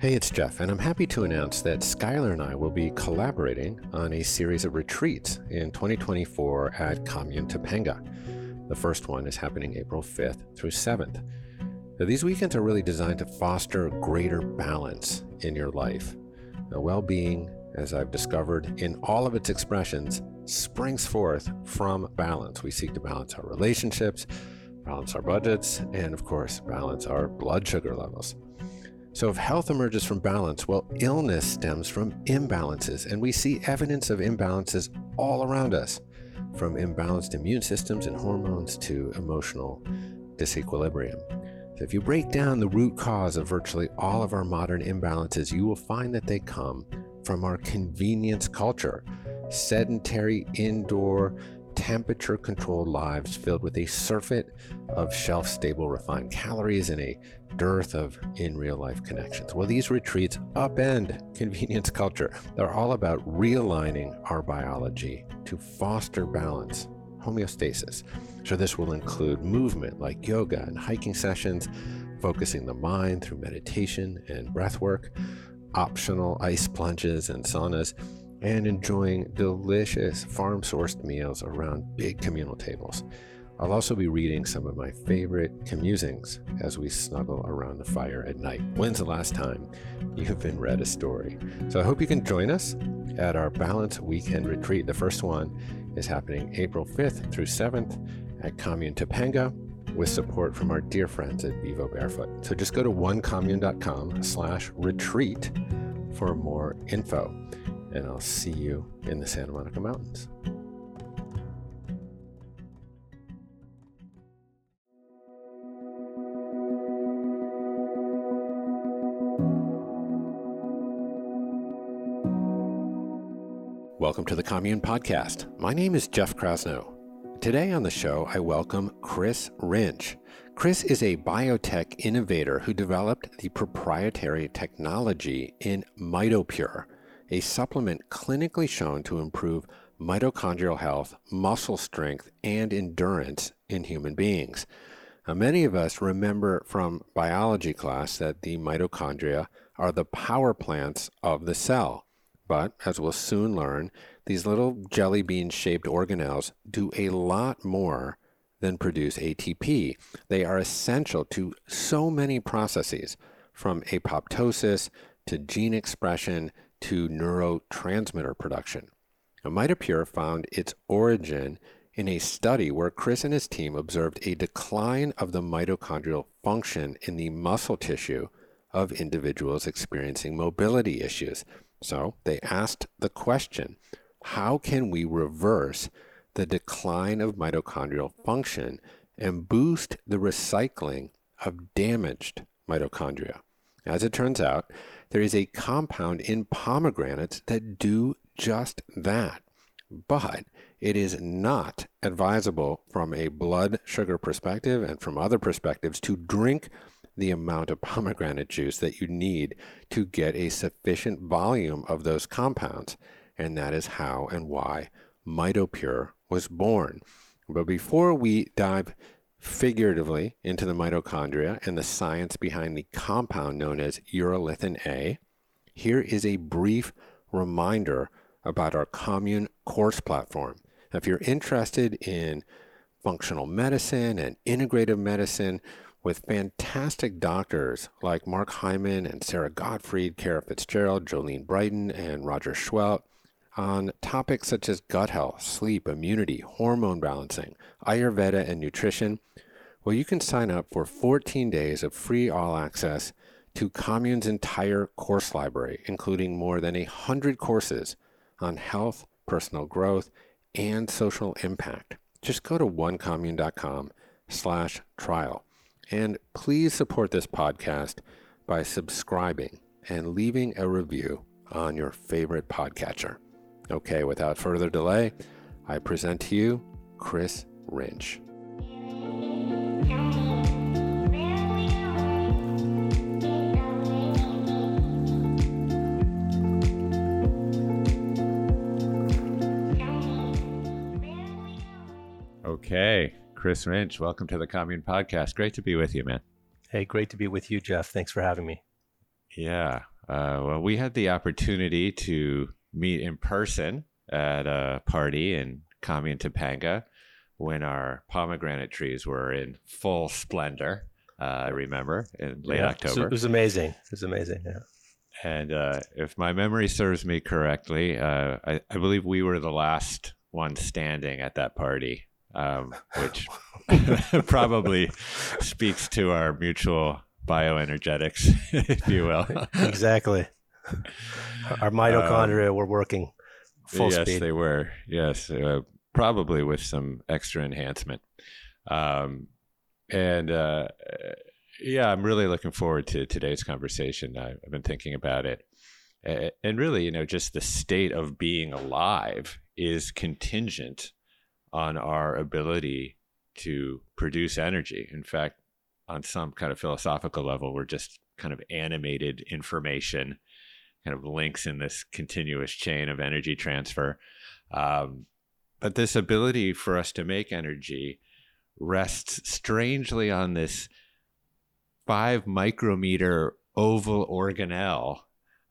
Hey, it's Jeff, and I'm happy to announce that Skylar and I will be collaborating on a series of retreats in 2024 at Commune Topanga. The first one is happening April 5th through 7th. Now, these weekends are really designed to foster greater balance in your life. well being, as I've discovered in all of its expressions, springs forth from balance. We seek to balance our relationships, balance our budgets, and of course, balance our blood sugar levels. So, if health emerges from balance, well, illness stems from imbalances, and we see evidence of imbalances all around us, from imbalanced immune systems and hormones to emotional disequilibrium. So, if you break down the root cause of virtually all of our modern imbalances, you will find that they come from our convenience culture, sedentary indoor temperature controlled lives filled with a surfeit of shelf stable refined calories and a dearth of in real life connections. Well, these retreats upend convenience culture. They're all about realigning our biology to foster balance, homeostasis. So, this will include movement like yoga and hiking sessions, focusing the mind through meditation and breath work, optional ice plunges and saunas and enjoying delicious farm sourced meals around big communal tables. I'll also be reading some of my favorite commusings as we snuggle around the fire at night. When's the last time you've been read a story? So I hope you can join us at our Balance Weekend Retreat. The first one is happening April 5th through 7th at Commune Topanga with support from our dear friends at Vivo Barefoot. So just go to onecommune.com slash retreat for more info and I'll see you in the Santa Monica Mountains. Welcome to the Commune Podcast. My name is Jeff Krasno. Today on the show, I welcome Chris Rinsch. Chris is a biotech innovator who developed the proprietary technology in MitoPure a supplement clinically shown to improve mitochondrial health, muscle strength, and endurance in human beings. Now, many of us remember from biology class that the mitochondria are the power plants of the cell. But as we'll soon learn, these little jelly bean shaped organelles do a lot more than produce ATP. They are essential to so many processes, from apoptosis to gene expression to neurotransmitter production. MitoPure found its origin in a study where Chris and his team observed a decline of the mitochondrial function in the muscle tissue of individuals experiencing mobility issues. So they asked the question how can we reverse the decline of mitochondrial function and boost the recycling of damaged mitochondria? As it turns out, there is a compound in pomegranates that do just that. But it is not advisable from a blood sugar perspective and from other perspectives to drink the amount of pomegranate juice that you need to get a sufficient volume of those compounds. And that is how and why MitoPure was born. But before we dive figuratively into the mitochondria and the science behind the compound known as urolithin A, here is a brief reminder about our commune course platform. Now, if you're interested in functional medicine and integrative medicine with fantastic doctors like Mark Hyman and Sara Gottfried, Kara Fitzgerald, Jolene Brighten, and Roger Seheult, on topics such as gut health, sleep, immunity, hormone balancing, Ayurveda, and nutrition, well, you can sign up for 14 days of free all access to Commune's entire course library, including more than 100 courses on health, personal growth, and social impact. Just go to onecommune.com slash trial. And please support this podcast by subscribing and leaving a review on your favorite podcatcher. Okay, without further delay, I present to you Chris Rinsch. Okay, Chris Rinsch, welcome to the Commune Podcast. Great to be with you, man. Hey, great to be with you, Jeff. Thanks for having me. Yeah. Uh, well, we had the opportunity to meet in person at a party in Commune Topanga when our pomegranate trees were in full splendor. Uh, I remember in late yeah, October. It was amazing. It was amazing. Yeah. And uh, if my memory serves me correctly, uh, I, I, believe we were the last one standing at that party, um, which probably speaks to our mutual bioenergetics, if you will. exactly. Our mitochondria um, were working full yes, speed. Yes, they were. Yes, uh, probably with some extra enhancement. Um, and uh, yeah, I'm really looking forward to today's conversation. I've been thinking about it. And really, you know, just the state of being alive is contingent on our ability to produce energy. In fact, on some kind of philosophical level, we're just kind of animated information, kind of links in this continuous chain of energy transfer. Um, but this ability for us to make energy rests strangely on this five micrometer oval organelle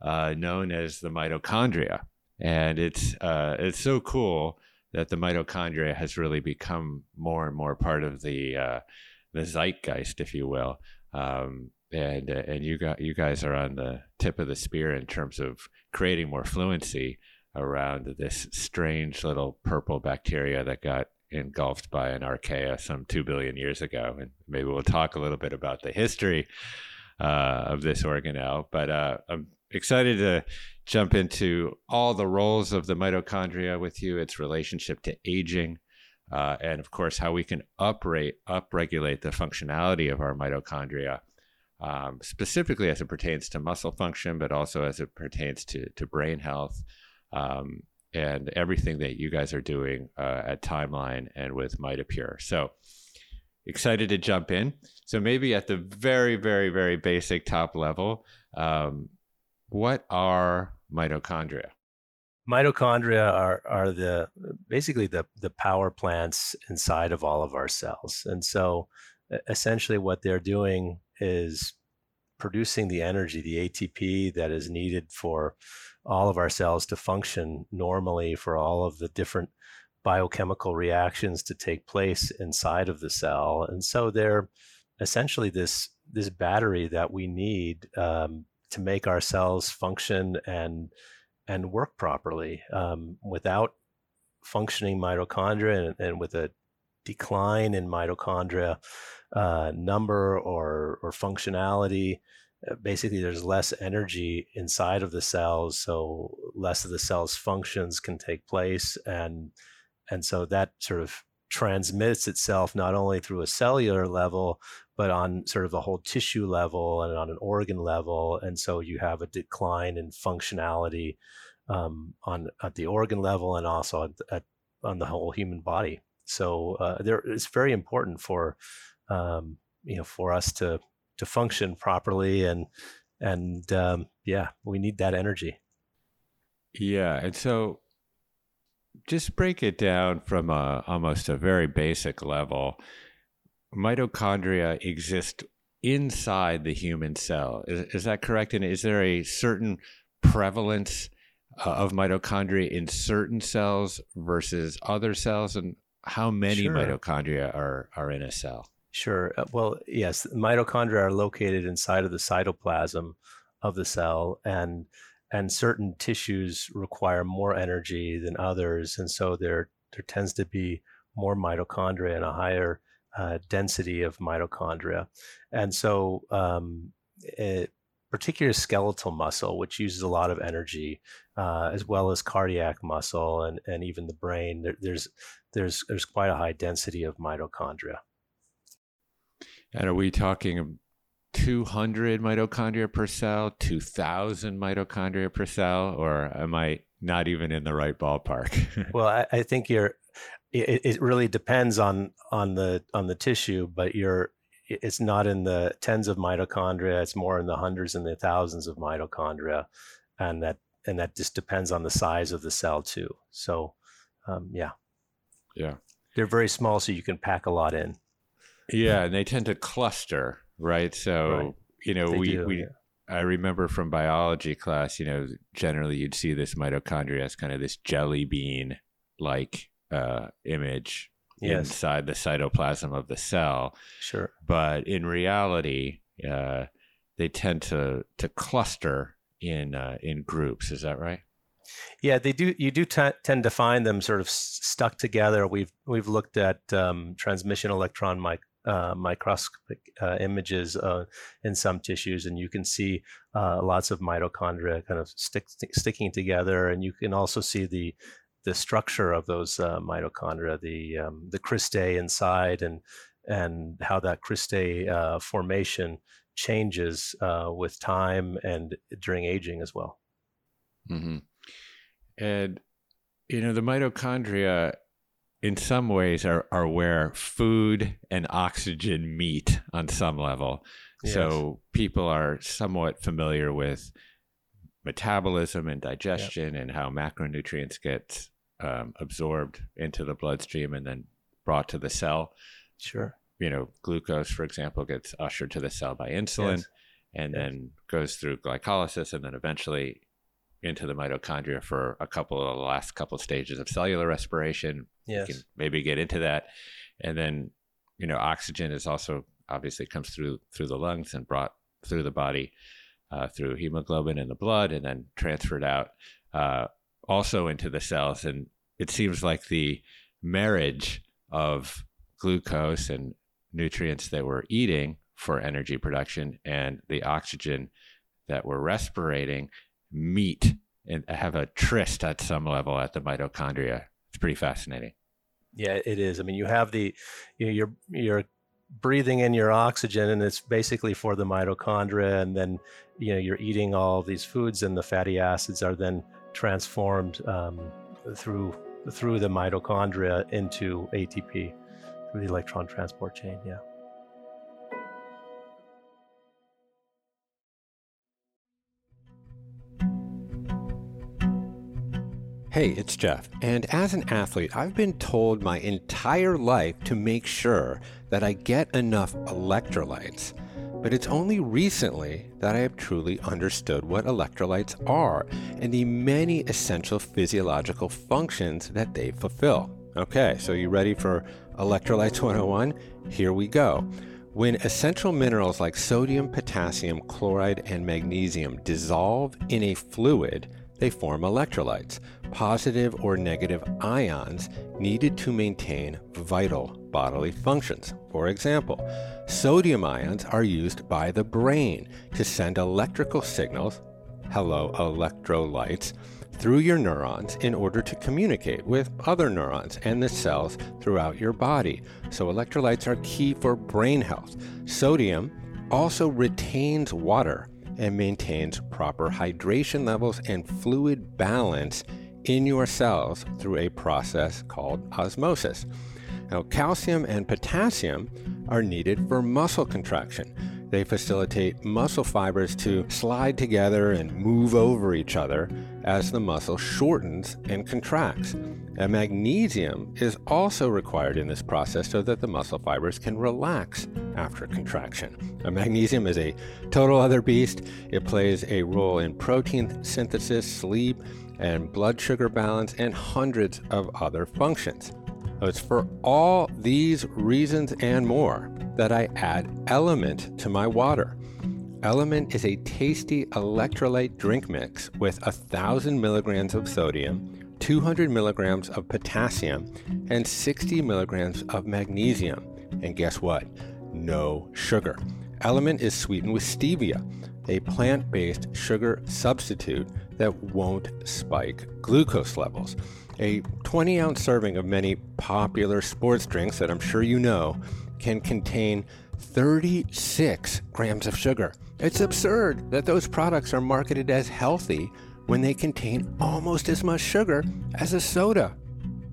uh, known as the mitochondria. And it's, uh, it's so cool that the mitochondria has really become more and more part of the, uh, the zeitgeist, if you will. Um, and uh, and you got you guys are on the tip of the spear in terms of creating more fluency around this strange little purple bacteria that got engulfed by an archaea some two billion years ago. And maybe we'll talk a little bit about the history uh, of this organelle. But uh, I'm excited to jump into all the roles of the mitochondria with you, its relationship to aging, uh, and of course, how we can uprate, upregulate the functionality of our mitochondria. Um, specifically as it pertains to muscle function, but also as it pertains to, to brain health um, and everything that you guys are doing uh, at Timeline and with MitoPure. So excited to jump in. So maybe at the very, very, very basic top level, um, what are mitochondria? Mitochondria are are the basically the the power plants inside of all of our cells, and so essentially what they're doing is producing the energy, the ATP that is needed for all of our cells to function normally for all of the different biochemical reactions to take place inside of the cell. And so they're essentially this this battery that we need um, to make our cells function and and work properly. Um, without functioning mitochondria and, and, with a decline in mitochondria uh, number or or functionality, uh, basically there's less energy inside of the cells so less of the cells functions can take place and and so that sort of transmits itself not only through a cellular level but on sort of a whole tissue level and on an organ level and so you have a decline in functionality um, on at the organ level and also at, at on the whole human body. So uh, there it's very important for um, you know for us to to function properly and and um, yeah we need that energy. Yeah and so just break it down from a, almost a very basic level. Mitochondria exist inside the human cell. Is, is that correct? And is there a certain prevalence uh, of mitochondria in certain cells versus other cells? And how many sure. mitochondria are, are in a cell Sure. Uh, well, yes, mitochondria are located inside of the cytoplasm of the cell, and and certain tissues require more energy than others, and so there there tends to be more mitochondria and a higher uh, density of mitochondria, and so um, it, particular skeletal muscle, which uses a lot of energy, uh, as well as cardiac muscle and, and even the brain. There, there's there's there's quite a high density of mitochondria. And are we talking 200 mitochondria per cell, 2,000 mitochondria per cell, or am I not even in the right ballpark? well, I, I, think you're. It, it really depends on on the on the tissue, but you're. It's not in the tens of mitochondria. It's more in the hundreds and the thousands of mitochondria, and that and that just depends on the size of the cell too. So, um, yeah, yeah, they're very small, so you can pack a lot in. Yeah, and they tend to cluster, right? So right. you know, they we do, we yeah. I remember from biology class, you know, generally you'd see this mitochondria as kind of this jelly bean like uh, image yes. inside the cytoplasm of the cell. Sure. But in reality, uh, they tend to to cluster in uh, in groups. Is that right? Yeah, they do. You do t- tend to find them sort of s- stuck together. We've we've looked at um, transmission electron mic- uh, microscopic uh, images uh, in some tissues, and you can see uh, lots of mitochondria kind of stick, st- sticking together, and you can also see the the structure of those uh, mitochondria, the um, the cristae inside, and and how that cristae uh, formation changes with time and during aging as well. Mm-hmm. And you know the mitochondria in some ways are, are where food and oxygen meet on some level. Yes. So people are somewhat familiar with metabolism and digestion yep. and how macronutrients get um, absorbed into the bloodstream and then brought to the cell. Sure. You know, glucose, for example, gets ushered to the cell by insulin yes. and yes. then goes through glycolysis and then eventually into the mitochondria for a couple of the last couple of stages of cellular respiration. Yes. can maybe get into that. And then, you know, oxygen is also obviously comes through through the lungs and brought through the body uh, through hemoglobin in the blood and then transferred out uh, also into the cells. And it seems like the marriage of glucose and nutrients that we're eating for energy production and the oxygen that we're respirating meet and have a tryst at some level at the mitochondria. It's pretty fascinating. Yeah, it is. I mean, you have the you're you're breathing in your oxygen, and it's basically for the mitochondria, and then you know you're eating all these foods, and the fatty acids are then transformed um, through through the mitochondria into ATP through the electron transport chain. Yeah. Hey, it's Jeff, and as an athlete, I've been told my entire life to make sure that I get enough electrolytes. But it's only recently that I have truly understood what electrolytes are and the many essential physiological functions that they fulfill. Okay, so you ready for Electrolytes 101? Here we go. When essential minerals like sodium, potassium, chloride, and magnesium dissolve in a fluid, they form electrolytes, positive or negative ions needed to maintain vital bodily functions. For example, sodium ions are used by the brain to send electrical signals, hello, electrolytes, through your neurons in order to communicate with other neurons and the cells throughout your body. So, electrolytes are key for brain health. Sodium also retains water and maintains proper hydration levels and fluid balance in your cells through a process called osmosis. Now, calcium and potassium are needed for muscle contraction. They facilitate muscle fibers to slide together and move over each other as the muscle shortens and contracts. And magnesium is also required in this process so that the muscle fibers can relax after contraction. Now, magnesium is a total other beast. It plays a role in protein synthesis, sleep, and blood sugar balance, and hundreds of other functions. It's for all these reasons and more that I add LMNT to my water. LMNT is a tasty electrolyte drink mix with 1,000 milligrams of sodium, 200 milligrams of potassium, and 60 milligrams of magnesium. And guess what? No sugar. LMNT is sweetened with stevia, a plant based sugar substitute that won't spike glucose levels. A 20 ounce serving of many popular sports drinks that I'm sure you know can contain 36 grams of sugar. It's absurd that those products are marketed as healthy when they contain almost as much sugar as a soda.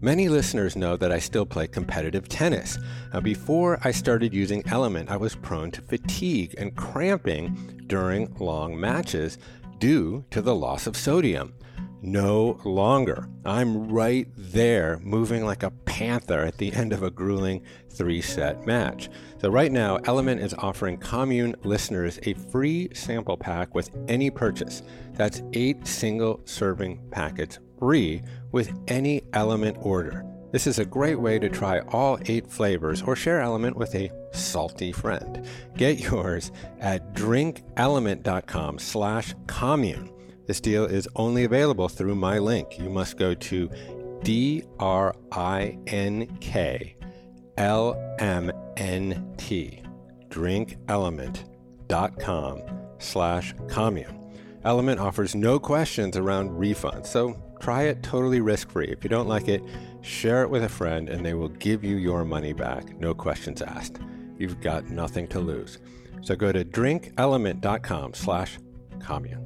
Many listeners know that I still play competitive tennis. Now, before I started using LMNT, I was prone to fatigue and cramping during long matches due to the loss of sodium. no longer. I'm right there, moving like a panther at the end of a grueling three set match. So, right now, LMNT is offering Commune listeners a free sample pack with any purchase. That's eight single serving packets free with any LMNT order. This is a great way to try all eight flavors or share LMNT with a salty friend. Get yours at drinklmnt.com slash commune. This deal is only available through my link. You must go to D-R-I-N-K-L-M-N-T, drinklmnt.com slash commune. LMNT offers no questions around refunds, so try it totally risk-free. If you don't like it, share it with a friend and they will give you your money back, no questions asked. You've got nothing to lose. So go to drinklmnt.com slash commune.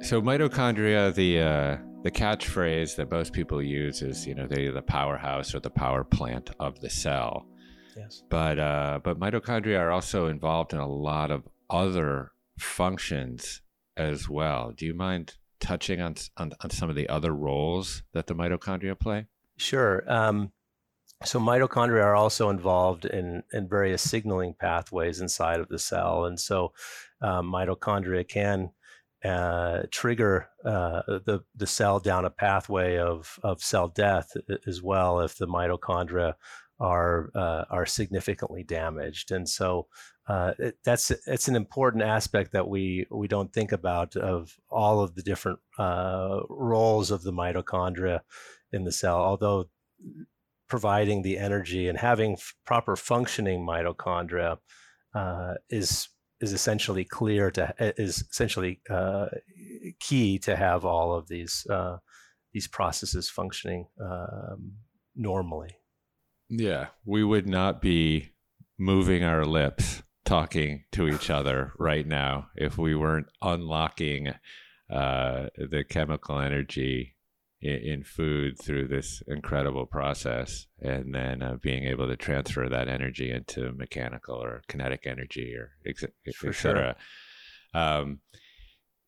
So mitochondria, the uh, the catchphrase that most people use is, you know, they're the powerhouse or the power plant of the cell. Yes. But uh, but mitochondria are also involved in a lot of other functions as well. Do you mind touching on on, on some of the other roles that the mitochondria play? Sure. Um, so mitochondria are also involved in in various signaling pathways inside of the cell, and so um, mitochondria can uh, trigger uh, the the cell down a pathway of of cell death as well if the mitochondria are uh, are significantly damaged, and so uh, it, that's it's an important aspect that we we don't think about of all of the different uh, roles of the mitochondria in the cell. Although providing the energy and having f- proper functioning mitochondria uh, is is essentially clear to is essentially uh, key to have all of these uh, these processes functioning um, normally. Yeah, we would not be moving our lips talking to each other right now if we weren't unlocking uh, the chemical energy in, in, food through this incredible process and then uh, being able to transfer that energy into mechanical or kinetic energy or ex- et cetera. Sure. Um,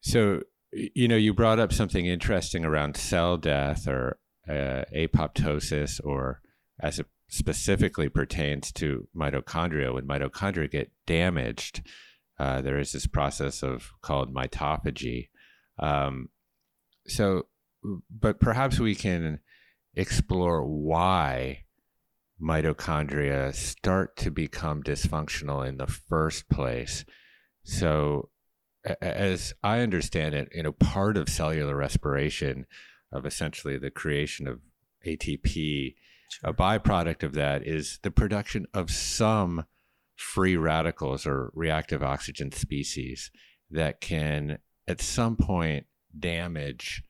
so, you know, you brought up something interesting around cell death or uh, apoptosis or as it specifically pertains to mitochondria. When mitochondria get damaged, uh, there is this process of called mitophagy. Um, so, but perhaps we can explore why mitochondria start to become dysfunctional in the first place. So, as I understand it, you know, part of cellular respiration, of essentially the creation of ATP, a byproduct of that is the production of some free radicals or reactive oxygen species that can, at some point, damage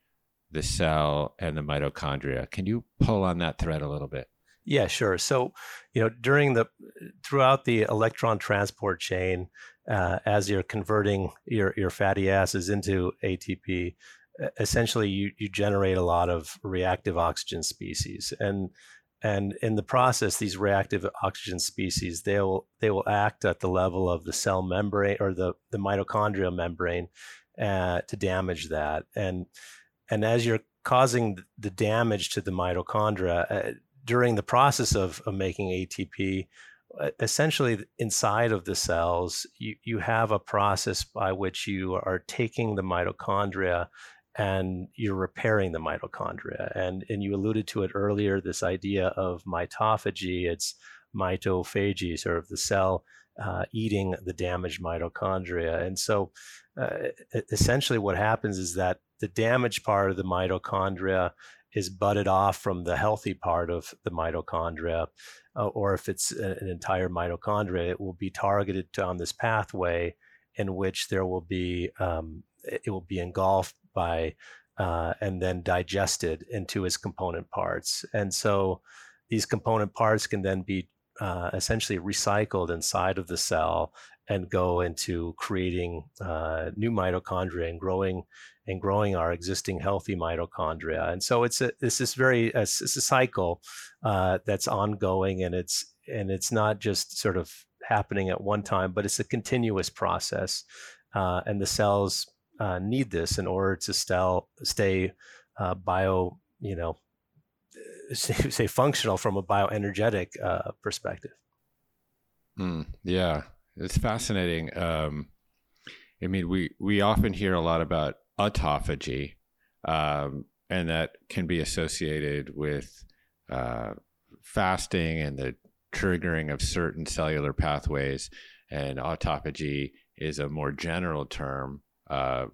the cell and the mitochondria. Can you pull on that thread a little bit? Yeah, sure. So, you know, during the throughout the electron transport chain, uh, as you're converting your your fatty acids into ATP, essentially you you generate a lot of reactive oxygen species, and and in the process, these reactive oxygen species they will they will act at the level of the cell membrane or the the mitochondrial membrane uh, to damage that, and and as you're causing the damage to the mitochondria uh, during the process of, of making ATP, essentially inside of the cells, you, you have a process by which you are taking the mitochondria and you're repairing the mitochondria. And, and you alluded to it earlier this idea of mitophagy, it's mitophagy, sort of the cell uh, eating the damaged mitochondria. And so uh, essentially, what happens is that the damaged part of the mitochondria is butted off from the healthy part of the mitochondria. Uh, or if it's an entire mitochondria, it will be targeted on this pathway in which there will be um, it will be engulfed by uh, and then digested into its component parts. And so these component parts can then be uh, essentially recycled inside of the cell and go into creating uh, new mitochondria and growing and growing our existing healthy mitochondria. And so it's a it's this very it's, a cycle uh, that's ongoing, and it's and it's not just sort of happening at one time, but it's a continuous process. Uh, and the cells uh, need this in order to stay stay uh, bio, you know, say, functional from a bioenergetic uh, perspective. Mm, yeah, it's fascinating. Um, I mean, we we often hear a lot about autophagy, um, and that can be associated with uh, fasting and the triggering of certain cellular pathways. And autophagy is a more general term, uh,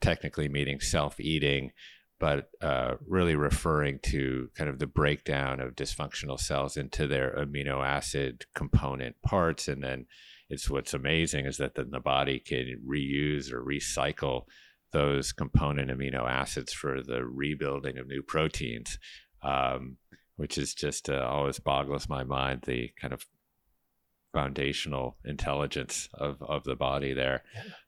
technically meaning self eating, but uh, really referring to kind of the breakdown of dysfunctional cells into their amino acid component parts. And then it's what's amazing is that then the body can reuse or recycle those component amino acids for the rebuilding of new proteins, um, which is just uh, always boggles my mind the kind of foundational intelligence of, of the body there.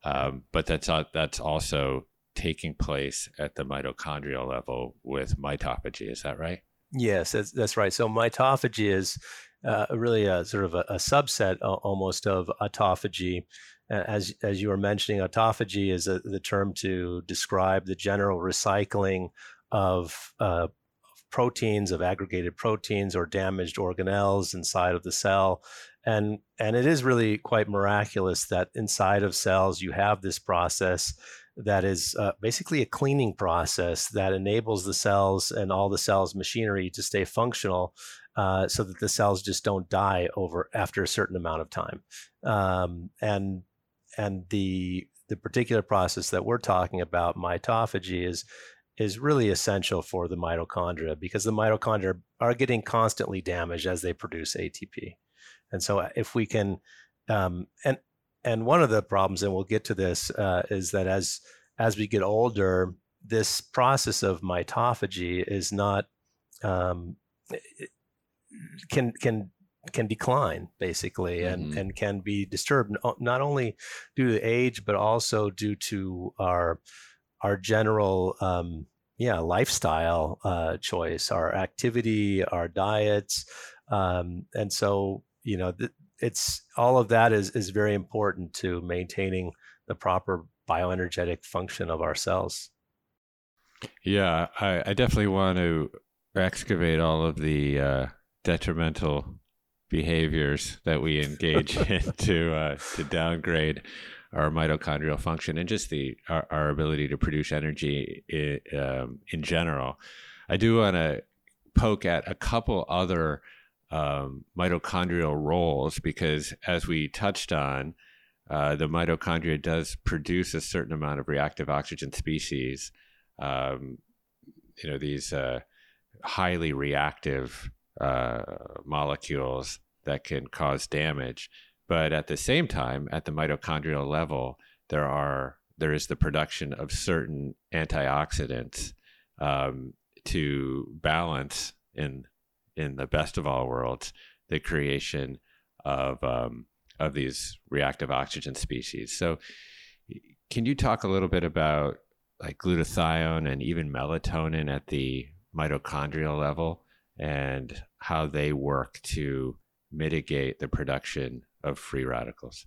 Um, but that's uh, that's also taking place at the mitochondrial level with mitophagy. Is that right? Yes, that's, that's right. So mitophagy is uh, really a sort of a, a subset uh, almost of autophagy as as you were mentioning, autophagy is a, the term to describe the general recycling of uh, proteins, of aggregated proteins or damaged organelles inside of the cell. And, and it is really quite miraculous that inside of cells you have this process that is uh, basically a cleaning process that enables the cells and all the cells machinery to stay functional uh, so that the cells just don't die over after a certain amount of time. Um, and and the the particular process that we're talking about, mitophagy, is is really essential for the mitochondria because the mitochondria are getting constantly damaged as they produce ATP. And so, uh, if we can, um, and and one of the problems, and we'll get to this, uh, is that as as we get older, this process of mitophagy is not um, can can can decline basically and mm-hmm. and can be disturbed not only due to age but also due to our our general um, yeah lifestyle uh, choice our activity our diets um, and so you know th- it's all of that is is very important to maintaining the proper bioenergetic function of our cells yeah i, I definitely want to excavate all of the uh, detrimental behaviors that we engage in to uh, to downgrade our mitochondrial function and just the our, our ability to produce energy in, um, in general. I do want to poke at a couple other um, mitochondrial roles because, as we touched on, uh, the mitochondria does produce a certain amount of reactive oxygen species. Um, you know these uh, highly reactive uh, molecules that can cause damage. But at the same time, at the mitochondrial level, there are there is the production of certain antioxidants um, to balance in in the best of all worlds the creation of um, of these reactive oxygen species. So, can you talk a little bit about like glutathione and even melatonin at the mitochondrial level and how they work to mitigate the production of free radicals?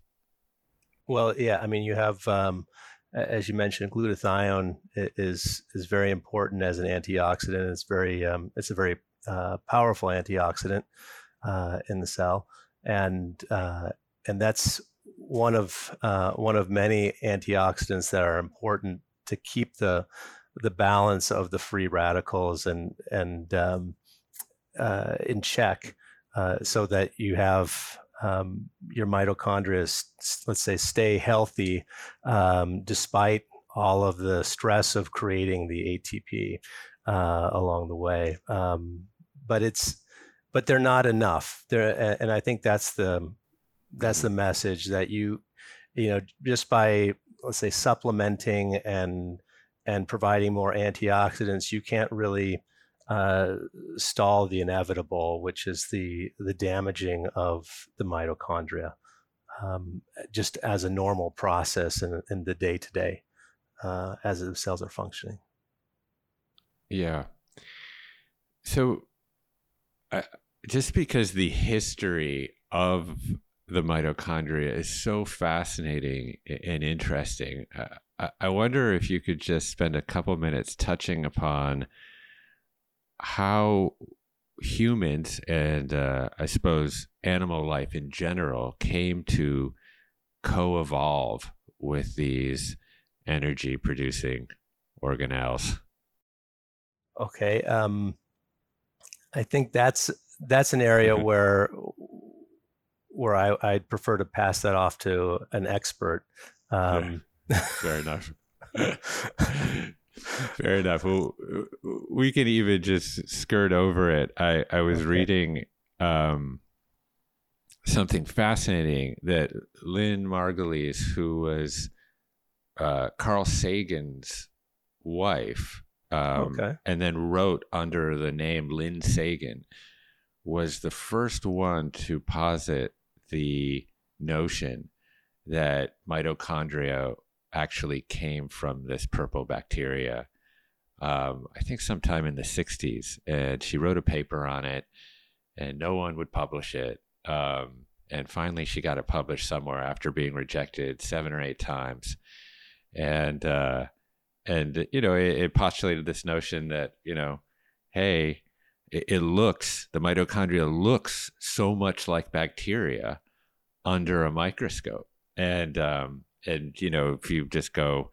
Well, yeah, I mean, you have, um, as you mentioned, glutathione is is very important as an antioxidant. It's very, um, it's a very uh, powerful antioxidant uh, in the cell, and uh, and that's one of uh, one of many antioxidants that are important to keep the the balance of the free radicals and and um, uh, in check, uh, so that you have um, your mitochondria, let's say, stay healthy um, despite all of the stress of creating the ATP uh, along the way. Um, but it's but they're not enough. There, and I think that's the that's the message that you you know just by let's say supplementing and and providing more antioxidants, you can't really uh, stall the inevitable, which is the the damaging of the mitochondria. um, just as a normal process in, in the day to day as the cells are functioning. Yeah. So, uh, just because the history of the mitochondria is so fascinating and interesting, uh, I wonder if you could just spend a couple minutes touching upon how humans and uh, I suppose animal life in general came to co evolve with these energy producing organelles. Okay. Um, I think that's that's an area mm-hmm. where where I, I'd prefer to pass that off to an expert. Um, yeah. Fair enough. Fair enough. Well, we can even just skirt over it. I, I was okay. reading um, something fascinating that Lynn Margulis, who was uh, Carl Sagan's wife, um, okay. and then wrote under the name Lynn Sagan, was the first one to posit the notion that mitochondria actually came from this purple bacteria. Um, I think sometime in the 60s. And she wrote a paper on it, and no one would publish it. Um, and finally, she got it published somewhere after being rejected seven or eight times. And, uh, and you know, it, it, postulated this notion that, you know, hey, it, it looks, the mitochondria looks so much like bacteria under a microscope. And, um, and you know if you just go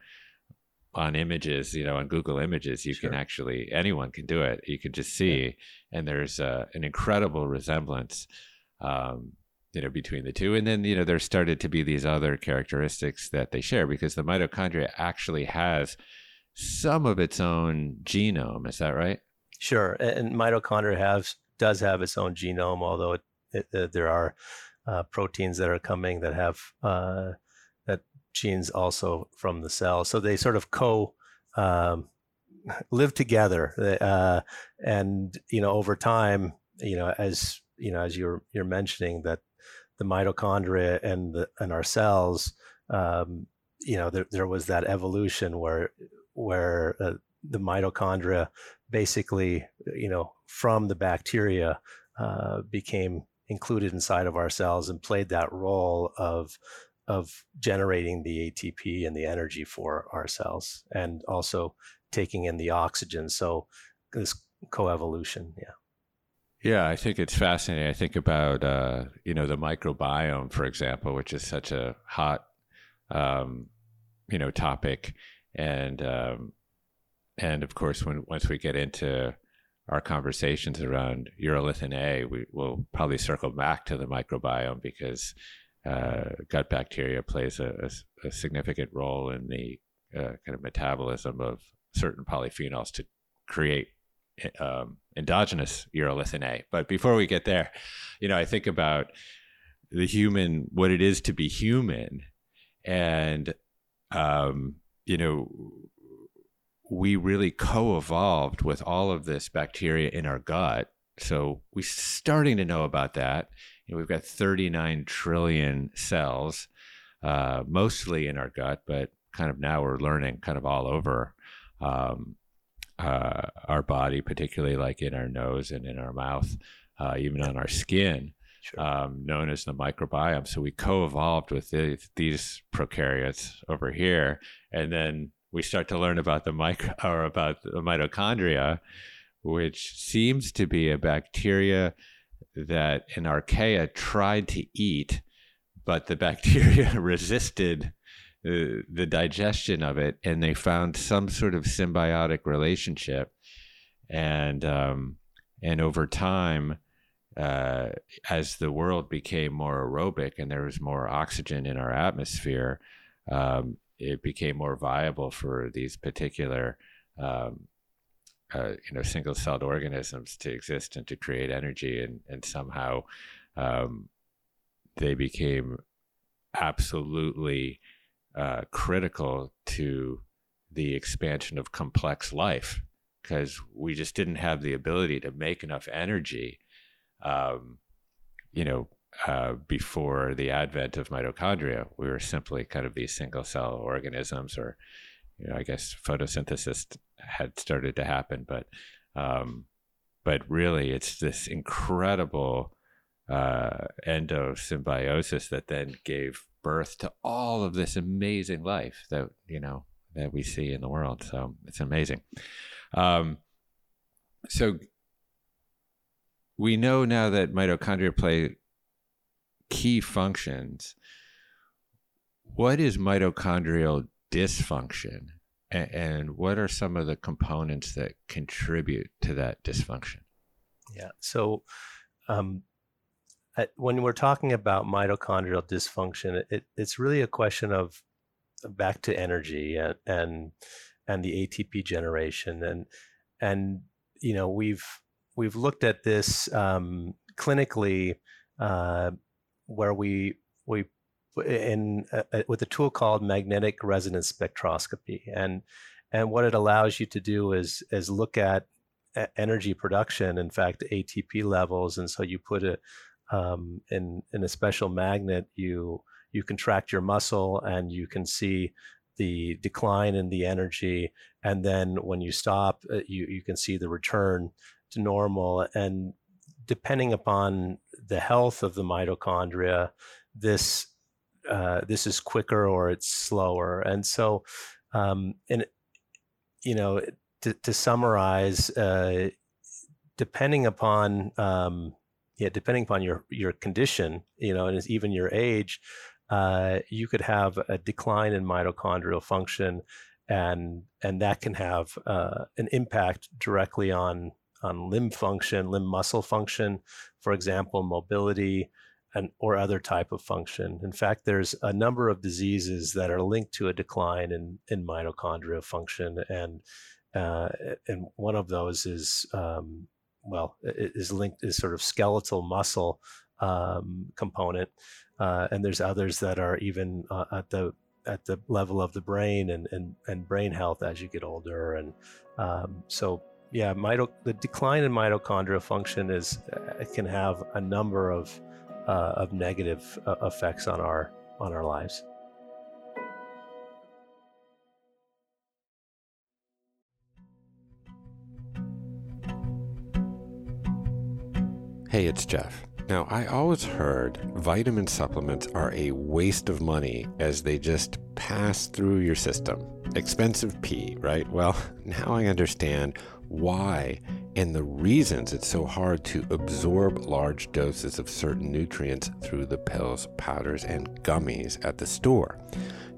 on images you know on google images you sure. can actually anyone can do it. You can just see yeah. and there's uh, an incredible resemblance um, you know between the two. And then you know there started to be these other characteristics that they share because the mitochondria actually has some of its own genome. Is that right? Sure. And mitochondria has does have its own genome although it, it, uh, there are uh, proteins that are coming that have uh, genes also from the cell. So they sort of co um, live together. Uh, and, you know, over time, you know, as, you know, as you're, you're mentioning that the mitochondria and the, and our cells, um, you know, there, there was that evolution where, where uh, the mitochondria basically, you know, from the bacteria uh, became included inside of our cells and played that role of of generating the ATP and the energy for our cells and also taking in the oxygen. So this coevolution, yeah. Yeah, I think it's fascinating. I think about uh, you know the microbiome, for example, which is such a hot um, you know topic, and um, and of course when once we get into our conversations around urolithin A, we will probably circle back to the microbiome because uh, gut bacteria plays a, a, a, significant role in the uh, kind of metabolism of certain polyphenols to create um, endogenous urolithin A. But before we get there, you know, I think about the human, what it is to be human, and um, you know, we really co-evolved with all of this bacteria in our gut. So we're starting to know about that you know, we've got 39 trillion cells, uh, mostly in our gut, but kind of now we're learning kind of all over um, uh, our body, particularly like in our nose and in our mouth, uh, even on our skin. Sure. Um, known as the microbiome. So we co-evolved with the, these prokaryotes over here, and then we start to learn about the micro or about the mitochondria, which seems to be a bacteria that an archaea tried to eat, but the bacteria resisted uh, the digestion of it, and they found some sort of symbiotic relationship. And um, and over time, uh, as the world became more aerobic and there was more oxygen in our atmosphere, um, it became more viable for these particular um, uh, you know single-celled organisms to exist and to create energy, and and somehow um, they became absolutely uh, critical to the expansion of complex life because we just didn't have the ability to make enough energy, um, you know, uh, before the advent of mitochondria, we were simply kind of these single cell organisms, or you know, I guess photosynthesis had started to happen, but um, but really, it's this incredible uh, endosymbiosis that then gave birth to all of this amazing life that you know that we see in the world. So it's amazing. Um, so we know now that mitochondria play key functions. What is mitochondrial dysfunction? And, and what are some of the components that contribute to that dysfunction? Yeah. So, um, at, when we're talking about mitochondrial dysfunction, it, it's really a question of back to energy and, and and the ATP generation and and you know we've we've looked at this um, clinically uh, where we we in uh, uh, with a tool called magnetic resonance spectroscopy. And and what it allows you to do is is look at energy production in fact atp levels. And so you put it um, in in a special magnet you you contract your muscle and you can see the decline in the energy. And then when you stop uh, you you can see the return to normal. And depending upon the health of the mitochondria this uh, this is quicker or it's slower. And so um, and you know to, to summarize uh, depending upon um, yeah depending upon your your condition you know and even your age uh, you could have a decline in mitochondrial function, and and that can have uh, an impact directly on on limb function, limb muscle function, for example, mobility, and or other type of function. In fact, there's a number of diseases that are linked to a decline in in mitochondrial function, and uh, and one of those is um, well is linked is sort of skeletal muscle um, component uh, and there's others that are even uh, at the at the level of the brain and and, and brain health as you get older and um, so yeah mito- the decline in mitochondrial function is uh, can have a number of uh, of negative uh, effects on our on our lives Hey, it's Jeff. Now, I always heard vitamin supplements are a waste of money as they just pass through your system. Expensive pee, right? Well, now I understand why and the reasons it's so hard to absorb large doses of certain nutrients through the pills, powders, and gummies at the store.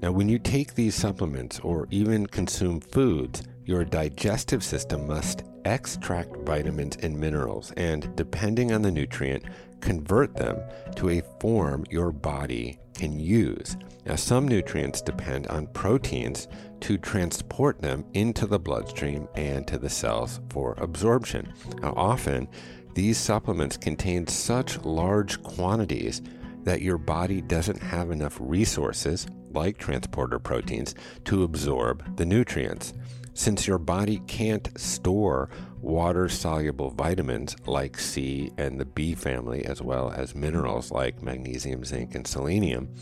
Now, when you take these supplements or even consume foods, your digestive system must extract vitamins and minerals, and depending on the nutrient, convert them to a form your body can use. Now, some nutrients depend on proteins to transport them into the bloodstream and to the cells for absorption. Now, often, these supplements contain such large quantities that your body doesn't have enough resources, like transporter proteins, to absorb the nutrients. Since your body can't store water soluble vitamins like C and the B family, as well as minerals like magnesium, zinc, and selenium,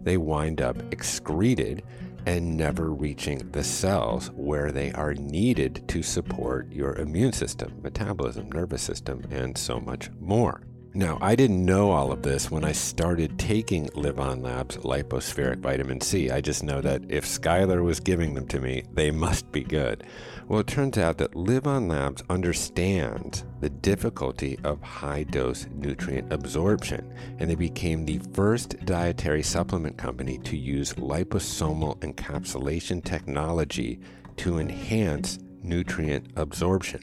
they wind up excreted and never reaching the cells where they are needed to support your immune system, metabolism, nervous system, and so much more. Now, I didn't know all of this when I started taking LivOn Labs lipospheric vitamin C. I just know that if Skylar was giving them to me, they must be good. Well, it turns out that LivOn Labs understands the difficulty of high dose nutrient absorption, and they became the first dietary supplement company to use liposomal encapsulation technology to enhance nutrient absorption.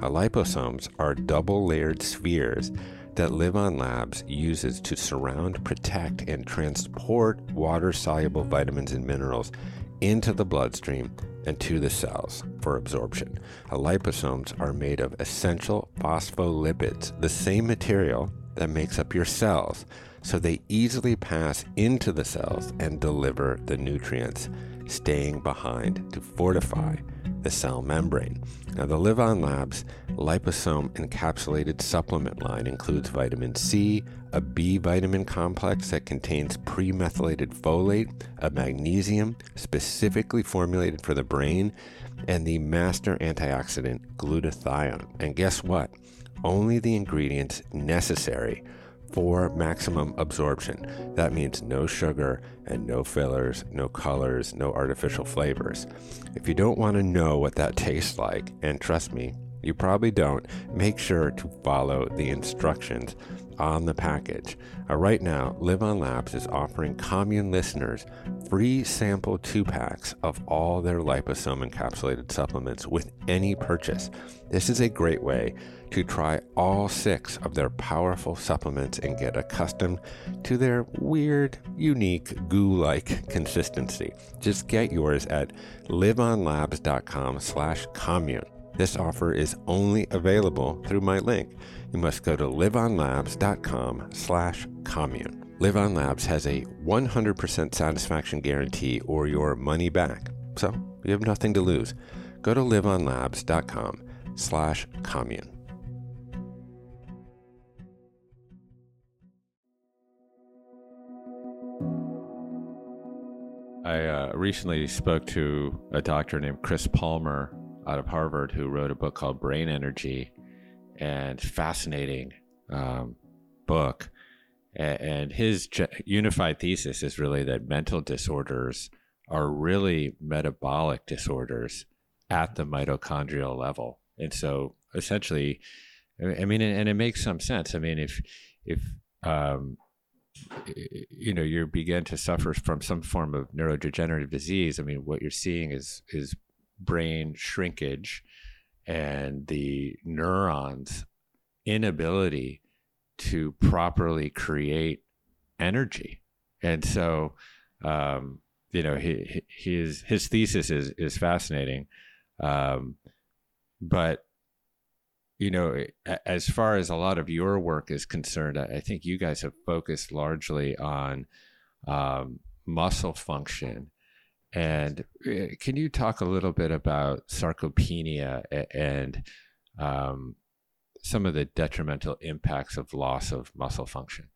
Liposomes are double layered spheres that LivOn Labs uses to surround, protect, and transport water soluble vitamins and minerals into the bloodstream and to the cells for absorption. liposomes are made of essential phospholipids, the same material that makes up your cells, so they easily pass into the cells and deliver the nutrients, staying behind to fortify the cell membrane. Now, the LivOn Labs liposome encapsulated supplement line includes vitamin C, a B vitamin complex that contains premethylated folate, a magnesium specifically formulated for the brain, and the master antioxidant glutathione. And guess what? Only the ingredients necessary for maximum absorption. That means no sugar and no fillers, no colors, no artificial flavors. If you don't want to know what that tastes like, and trust me, you probably don't, make sure to follow the instructions on the package. Uh, right now, LivOn Labs is offering commune listeners free sample two packs of all their liposome encapsulated supplements with any purchase. This is a great way to try all six of their powerful supplements and get accustomed to their weird, unique goo-like consistency. Just get yours at livonlabs.com slash commune. This offer is only available through my link. You must go to livonlabs.com slash commune. LivOn Labs has a 100% satisfaction guarantee or your money back. So you have nothing to lose. Go to livonlabs.com slash commune. I uh, recently spoke to a doctor named Chris Palmer out of Harvard who wrote a book called Brain Energy and fascinating um, book. And his unified thesis is really that mental disorders are really metabolic disorders at the mitochondrial level. And so essentially, I mean, and it makes some sense. I mean, if, if, um, you know you begin to suffer from some form of neurodegenerative disease i mean what you're seeing is is brain shrinkage and the neurons inability to properly create energy. And so um, you know his his thesis is is fascinating. Um, but you know, as far as a lot of your work is concerned, I think you guys have focused largely on um, muscle function. And uh, can you talk a little bit about sarcopenia and um, some of the detrimental impacts of loss of muscle function?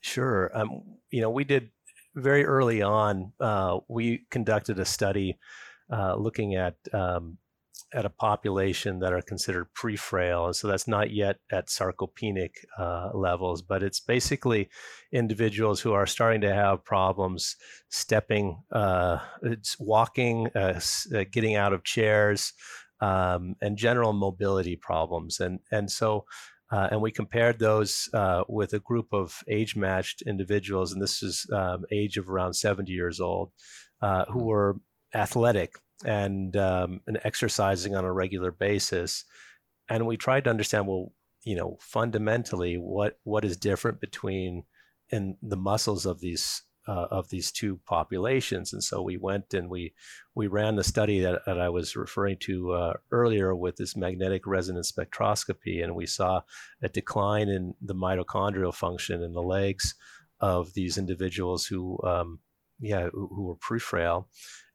Sure. Um, you know, we did very early on, uh, we conducted a study uh, looking at um, at a population that are considered pre-frail, and so that's not yet at sarcopenic uh, levels, but it's basically individuals who are starting to have problems stepping, uh, walking, uh, uh getting out of chairs, um, and general mobility problems, and and so. Uh, and we compared those uh, with a group of age-matched individuals, and this is um, age of around 70 years old, who mm-hmm. were athletic and um, and exercising on a regular basis. And we tried to understand, well, you know, fundamentally, what what is different between in the muscles of these uh, of these two populations. And so we went and we we ran the study that, that I was referring to uh, earlier with this magnetic resonance spectroscopy, and we saw a decline in the mitochondrial function in the legs of these individuals who, um, yeah, who, who were pre-frail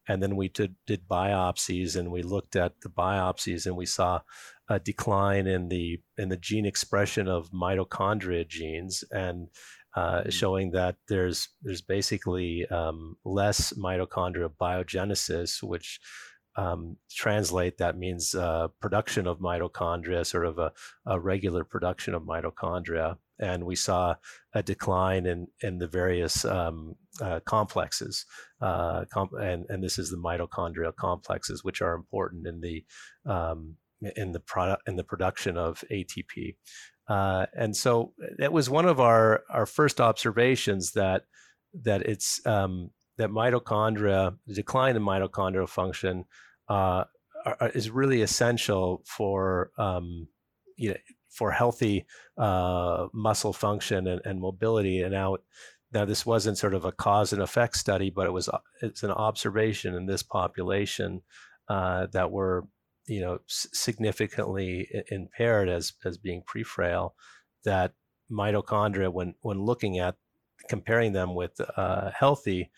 and then we did, did biopsies and we looked at the biopsies and we saw a decline in the in the gene expression of mitochondria genes and uh, mm. showing that there's there's basically um, less mitochondrial biogenesis, which um, translate that means uh, production of mitochondria, sort of a, a regular production of mitochondria and we saw a decline in in the various um, uh, complexes, uh, and and this is the mitochondrial complexes, which are important in the um, in the product in the production of ATP. Uh, and so it was one of our our first observations that that it's um, that mitochondria decline in mitochondrial function uh, are, is really essential for um, you know for healthy uh, muscle function and, and, mobility. And now, now this wasn't sort of a cause and effect study, but it was uh, it's an observation in this population uh, that were you know significantly impaired as as being pre-frail. That mitochondria, when when looking at comparing them with uh, healthy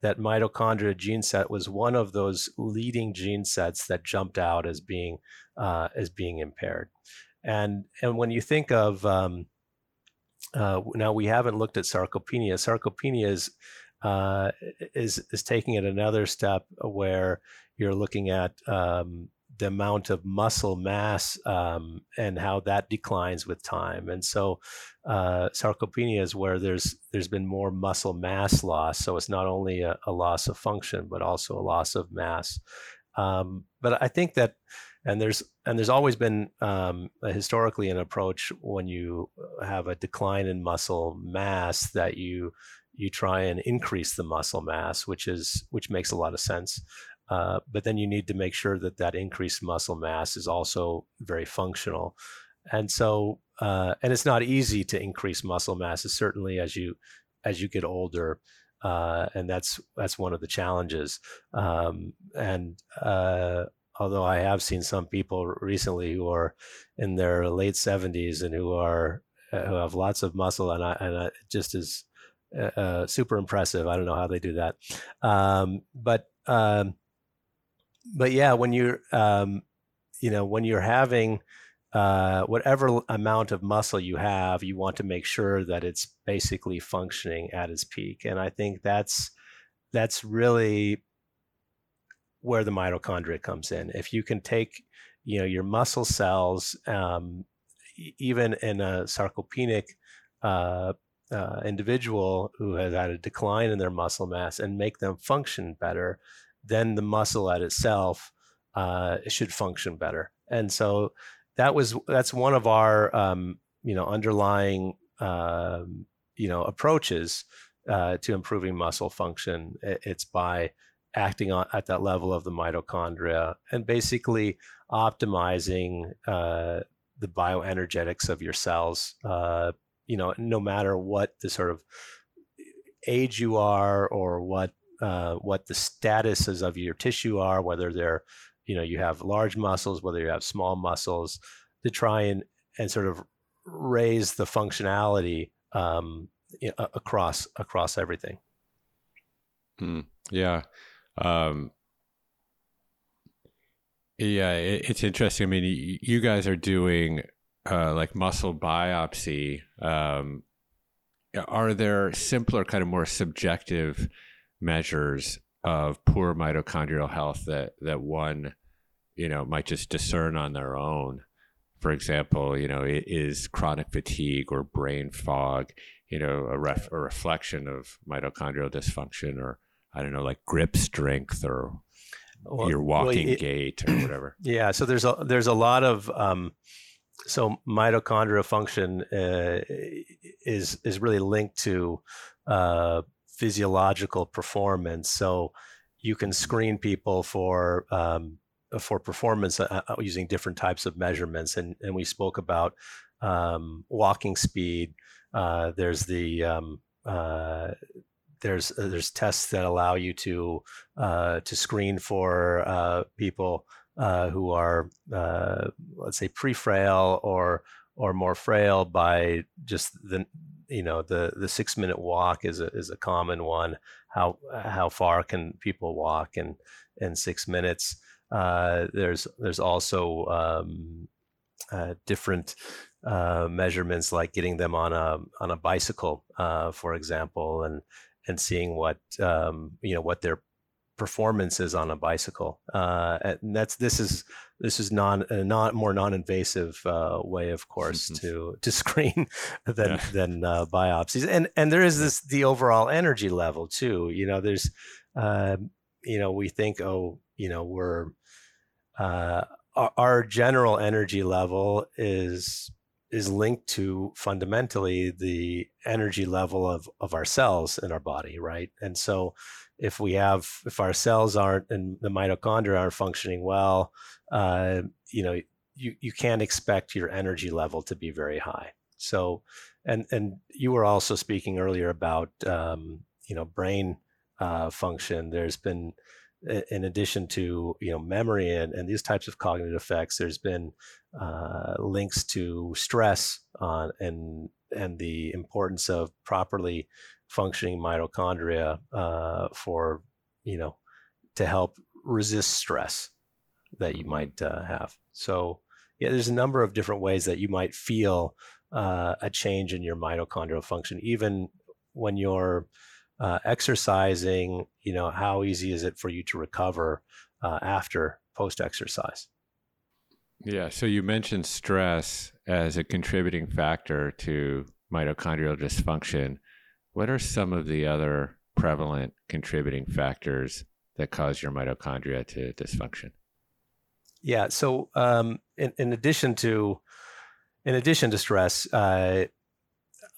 that mitochondria gene set was one of those leading gene sets that jumped out as being uh, as being impaired. And and when you think of um, uh, now we haven't looked at sarcopenia. Sarcopenia is uh, is is taking it another step where you're looking at um, the amount of muscle mass um, and how that declines with time. And so, uh, sarcopenia is where there's there's been more muscle mass loss. So it's not only a, a loss of function, but also a loss of mass. Um, but I think that, and there's and there's always been um, historically an approach when you have a decline in muscle mass that you you try and increase the muscle mass, which is which makes a lot of sense. Uh, but then you need to make sure that that increased muscle mass is also very functional. And so, uh, and it's not easy to increase muscle mass, certainly as you as you get older, uh, and that's that's one of the challenges. Um, and uh, although I have seen some people recently who are in their late 70s and who are uh, who have lots of muscle, and I and I, just is uh, super impressive. I don't know how they do that, um, but um, but yeah, when you're, um, you know, when you're having uh, whatever amount of muscle you have, you want to make sure that it's basically functioning at its peak. And I think that's that's really where the mitochondria comes in. If you can take, you know, your muscle cells, um, even in a sarcopenic uh, uh, individual who has had a decline in their muscle mass, and make them function better, then the muscle at itself uh, should function better. And so that was that's one of our um, you know underlying um, you know approaches uh, to improving muscle function. It's by acting on, at that level of the mitochondria and basically optimizing uh, the bioenergetics of your cells. Uh, you know, no matter what the sort of age you are or what uh, what the statuses of your tissue are, whether they're, you know, you have large muscles, whether you have small muscles, to try and and sort of raise the functionality um, you know, across across everything. Mm, yeah. Um, yeah, it, it's interesting. I mean, you guys are doing uh, like muscle biopsy. Um, are there simpler, kind of more subjective measures of poor mitochondrial health that that one you know might just discern on their own for example you know is chronic fatigue or brain fog you know a, ref, a reflection of mitochondrial dysfunction or i don't know like grip strength or well, your walking well, it, gait or whatever yeah so there's a there's a lot of um, so mitochondrial function uh, is is really linked to uh, physiological performance. So you can screen people for um, for performance uh, uh, using different types of measurements, and and we spoke about um, walking speed. Uh, there's the um, uh, there's uh, there's tests that allow you to uh, to screen for people who are let's say pre-frail or or more frail by just the you know the the six minute walk is a is a common one. How how far can people walk in in six minutes? Uh, there's there's also um, uh, different uh, measurements like getting them on a on a bicycle, uh, for example, and and seeing what um, you know what their performances on a bicycle. Uh, and that's this is this is non a non more non-invasive uh, way, of course, mm-hmm. to to screen than yeah. than uh, biopsies. And and there is this the overall energy level too. You know, there's uh, you know we think oh you know we're uh, our, our general energy level is is linked to fundamentally the energy level of of our cells in our body, right? And so if we have if our cells aren't and the mitochondria aren't functioning well uh, you know you you can't expect your energy level to be very high so and and you were also speaking earlier about um, you know brain uh, function there's been in addition to you know memory and, and these types of cognitive effects there's been uh, links to stress on and and the importance of properly functioning mitochondria uh, for you know to help resist stress that you might uh, have. So yeah, there's a number of different ways that you might feel uh, a change in your mitochondrial function, even when you're uh, exercising. You know, how easy is it for you to recover uh, after post-exercise? Yeah. So you mentioned stress as a contributing factor to mitochondrial dysfunction. What are some of the other prevalent contributing factors that cause your mitochondria to dysfunction? Yeah. So, um, in, in addition to in addition to stress, uh,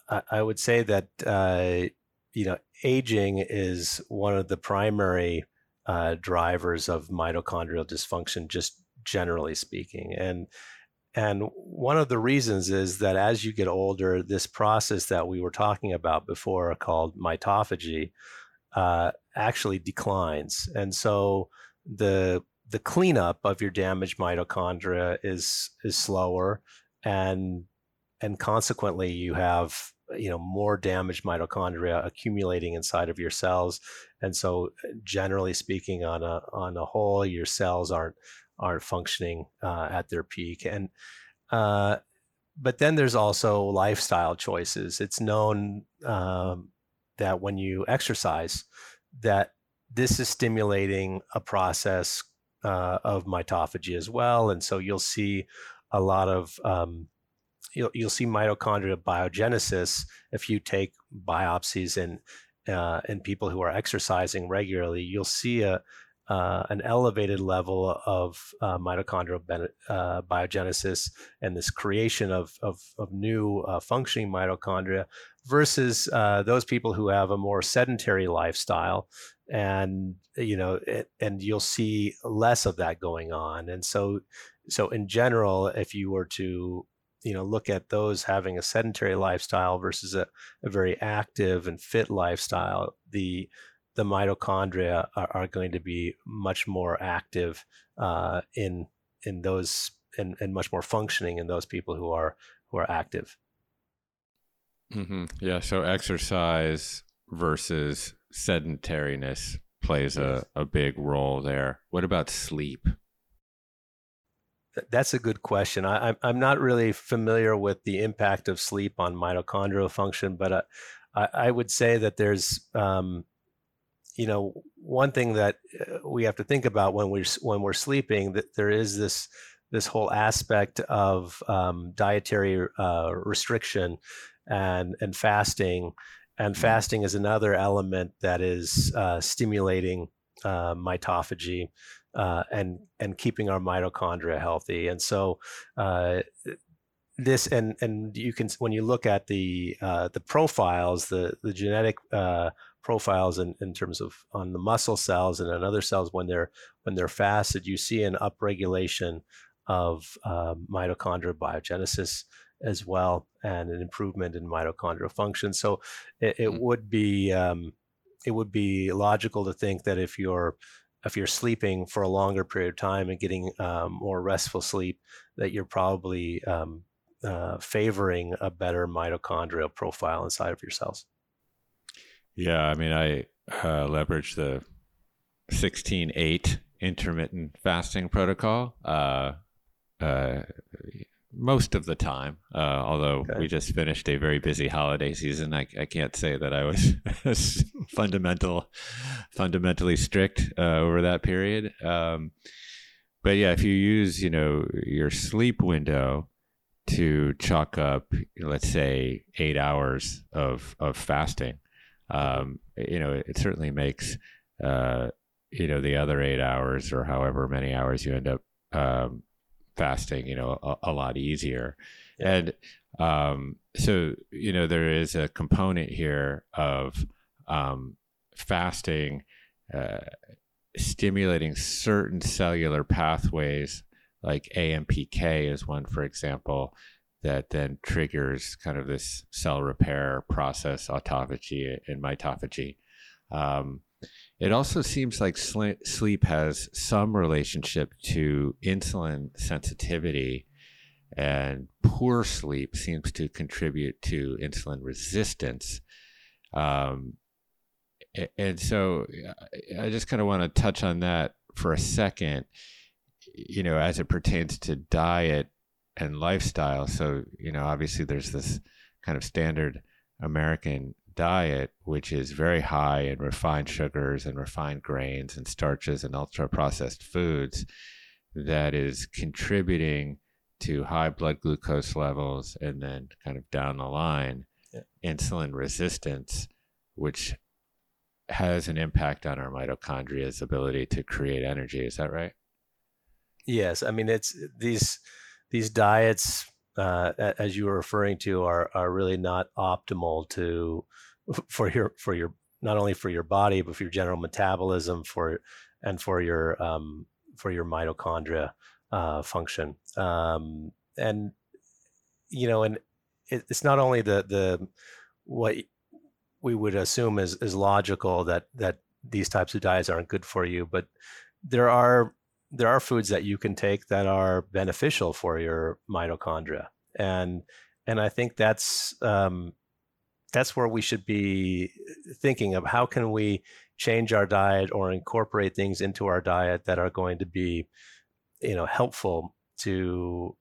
I, I, would say that uh, you know aging is one of the primary uh, drivers of mitochondrial dysfunction, just generally speaking, and and one of the reasons is that as you get older, this process that we were talking about before, called mitophagy, uh, actually declines, and so the the cleanup of your damaged mitochondria is is slower, and and consequently you have you know more damaged mitochondria accumulating inside of your cells, and so generally speaking, on a on a whole, your cells aren't aren't functioning uh, at their peak, and uh, but then there's also lifestyle choices. It's known um, that when you exercise, that this is stimulating a process uh, of mitophagy as well, and so you'll see a lot of um, you'll you'll see mitochondrial biogenesis if you take biopsies in uh, in people who are exercising regularly. You'll see a uh, an elevated level of uh, mitochondrial ben- uh, biogenesis and this creation of, of, of new uh, functioning mitochondria versus uh, those people who have a more sedentary lifestyle and you know it, and you'll see less of that going on and so so in general if you were to you know look at those having a sedentary lifestyle versus a, a very active and fit lifestyle the the mitochondria are, are going to be much more active uh, in in those and, and much more functioning in those people who are who are active. Mm-hmm. Yeah. So exercise versus sedentariness plays a, a big role there. What about sleep? That's a good question. I, I'm not really familiar with the impact of sleep on mitochondrial function, but uh, I, I would say that there's um, you know one thing that uh, we have to think about when we're when we're sleeping that there is this this whole aspect of um, dietary uh, restriction and and fasting and mm-hmm. fasting is another element that is uh, stimulating uh, mitophagy uh, and and keeping our mitochondria healthy and so uh, this and and you can when you look at the the profiles the the genetic profiles in, in terms of on the muscle cells and on other cells when they're when they're fasted, you see an upregulation of uh, mitochondrial biogenesis as well and an improvement in mitochondrial function. So it, it mm. would be um, it would be logical to think that if you're if you're sleeping for a longer period of time and getting um, more restful sleep, that you're probably um, uh, favoring a better mitochondrial profile inside of your cells. Yeah, I mean, I uh, leverage the 16-8 intermittent fasting protocol uh, uh, most of the time. Uh, although okay. we just finished a very busy holiday season, I, I can't say that I was fundamental, fundamentally strict uh, over that period. Um, but yeah, if you use, you know, your sleep window to chalk up, let's say, eight hours of of fasting um, you know, it, it certainly makes, uh, you know, the other eight hours or however many hours you end up um, fasting, you know, a, a lot easier. Yeah. And um, so, you know, there is a component here of um, fasting, uh, stimulating certain cellular pathways, like AMPK is one, for example, that then triggers kind of this cell repair process, autophagy and mitophagy. Um, it also seems like sl- sleep has some relationship to insulin sensitivity, and poor sleep seems to contribute to insulin resistance. Um, and so I just kind of want to touch on that for a second, you know, as it pertains to diet and lifestyle. So, you know, obviously there's this kind of standard American diet, which is very high in refined sugars and refined grains and starches and ultra processed foods, that is contributing to high blood glucose levels and then kind of down the line, yeah. insulin resistance, which has an impact on our mitochondria's ability to create energy. Is that right? Yes. I mean, it's these these diets, uh, as you were referring to, are are really not optimal to for your for your not only for your body but for your general metabolism for and for your um, for your mitochondria uh, function. Um, and you know, and it, it's not only the the what we would assume is is logical that that these types of diets aren't good for you, but there are there are foods that you can take that are beneficial for your mitochondria, and and I think that's um, that's where we should be thinking of how can we change our diet or incorporate things into our diet that are going to be you know helpful to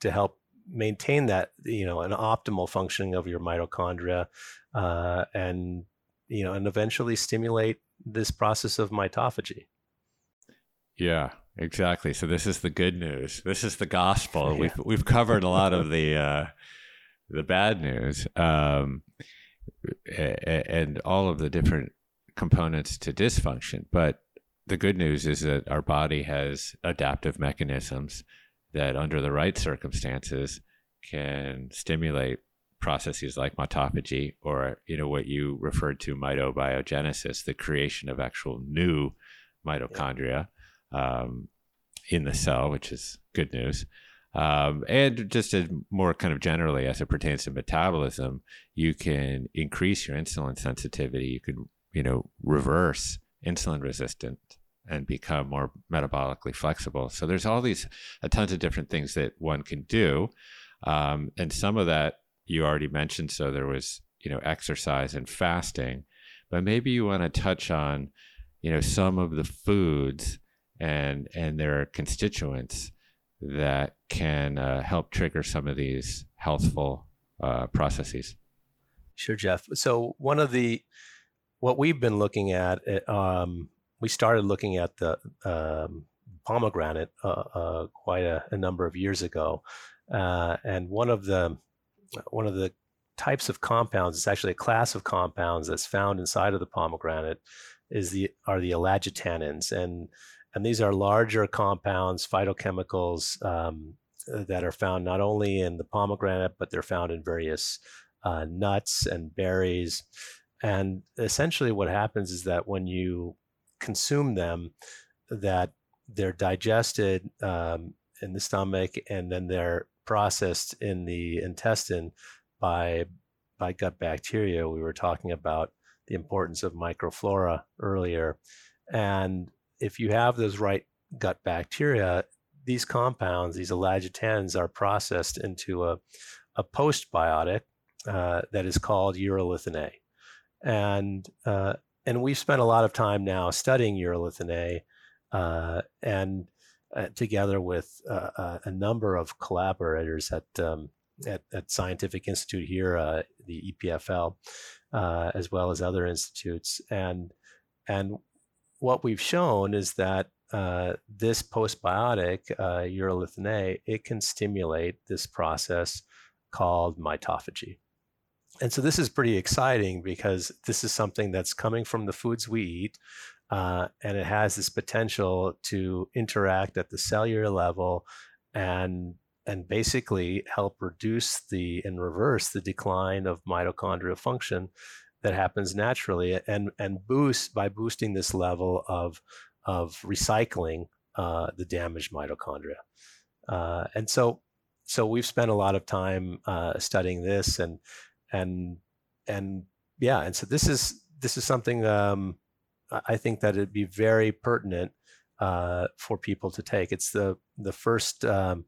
to help maintain that you know an optimal functioning of your mitochondria uh, and you know and eventually stimulate this process of mitophagy. Yeah exactly. So this is the good news. This is the gospel. Yeah. we've we've covered a lot of the uh, the bad news um, and all of the different components to dysfunction. But the good news is that our body has adaptive mechanisms that under the right circumstances can stimulate processes like mitophagy or you know what you referred to mitobiogenesis the creation of actual new mitochondria um, in the cell which is good news um, and just as more kind of generally as it pertains to metabolism you can increase your insulin sensitivity you can you know reverse insulin resistant and become more metabolically flexible. So there's all these a tons of different things that one can do, um, and some of that you already mentioned. So there was you know exercise and fasting, but maybe you want to touch on you know some of the foods and and their constituents that can uh, help trigger some of these healthful uh, processes. Sure, Jeff. So one of the what we've been looking at eh, um, we started looking at the um, pomegranate uh, uh, quite a, a, number of years ago, uh, and one of the one of the types of compounds, it's actually a class of compounds that's found inside of the pomegranate, is the are the ellagitannins, and and these are larger compounds, phytochemicals um, that are found not only in the pomegranate, but they're found in various uh, nuts and berries. And essentially, what happens is that when you consume them that they're digested um, in the stomach and then they're processed in the intestine by by gut bacteria. We were talking about the importance of microflora earlier, and if you have those right gut bacteria, these compounds, these ellagitannins, are processed into a a postbiotic uh, that is called urolithin A, and uh, and we've spent a lot of time now studying urolithin A, uh, and uh, together with uh, uh a number of collaborators at, um, at, at Scientific Institute here, the EPFL, as well as other institutes, and and what we've shown is that this postbiotic urolithin A it can stimulate this process called mitophagy. And so this is pretty exciting because this is something that's coming from the foods we eat uh, and it has this potential to interact at the cellular level and and basically help reduce the and reverse the decline of mitochondrial function that happens naturally and and boost by boosting this level of of recycling uh, the damaged mitochondria uh, and so so we've spent a lot of time uh, studying this and and and yeah, and so this is this is something um, I think that it'd be very pertinent uh, for people to take. It's the the first um,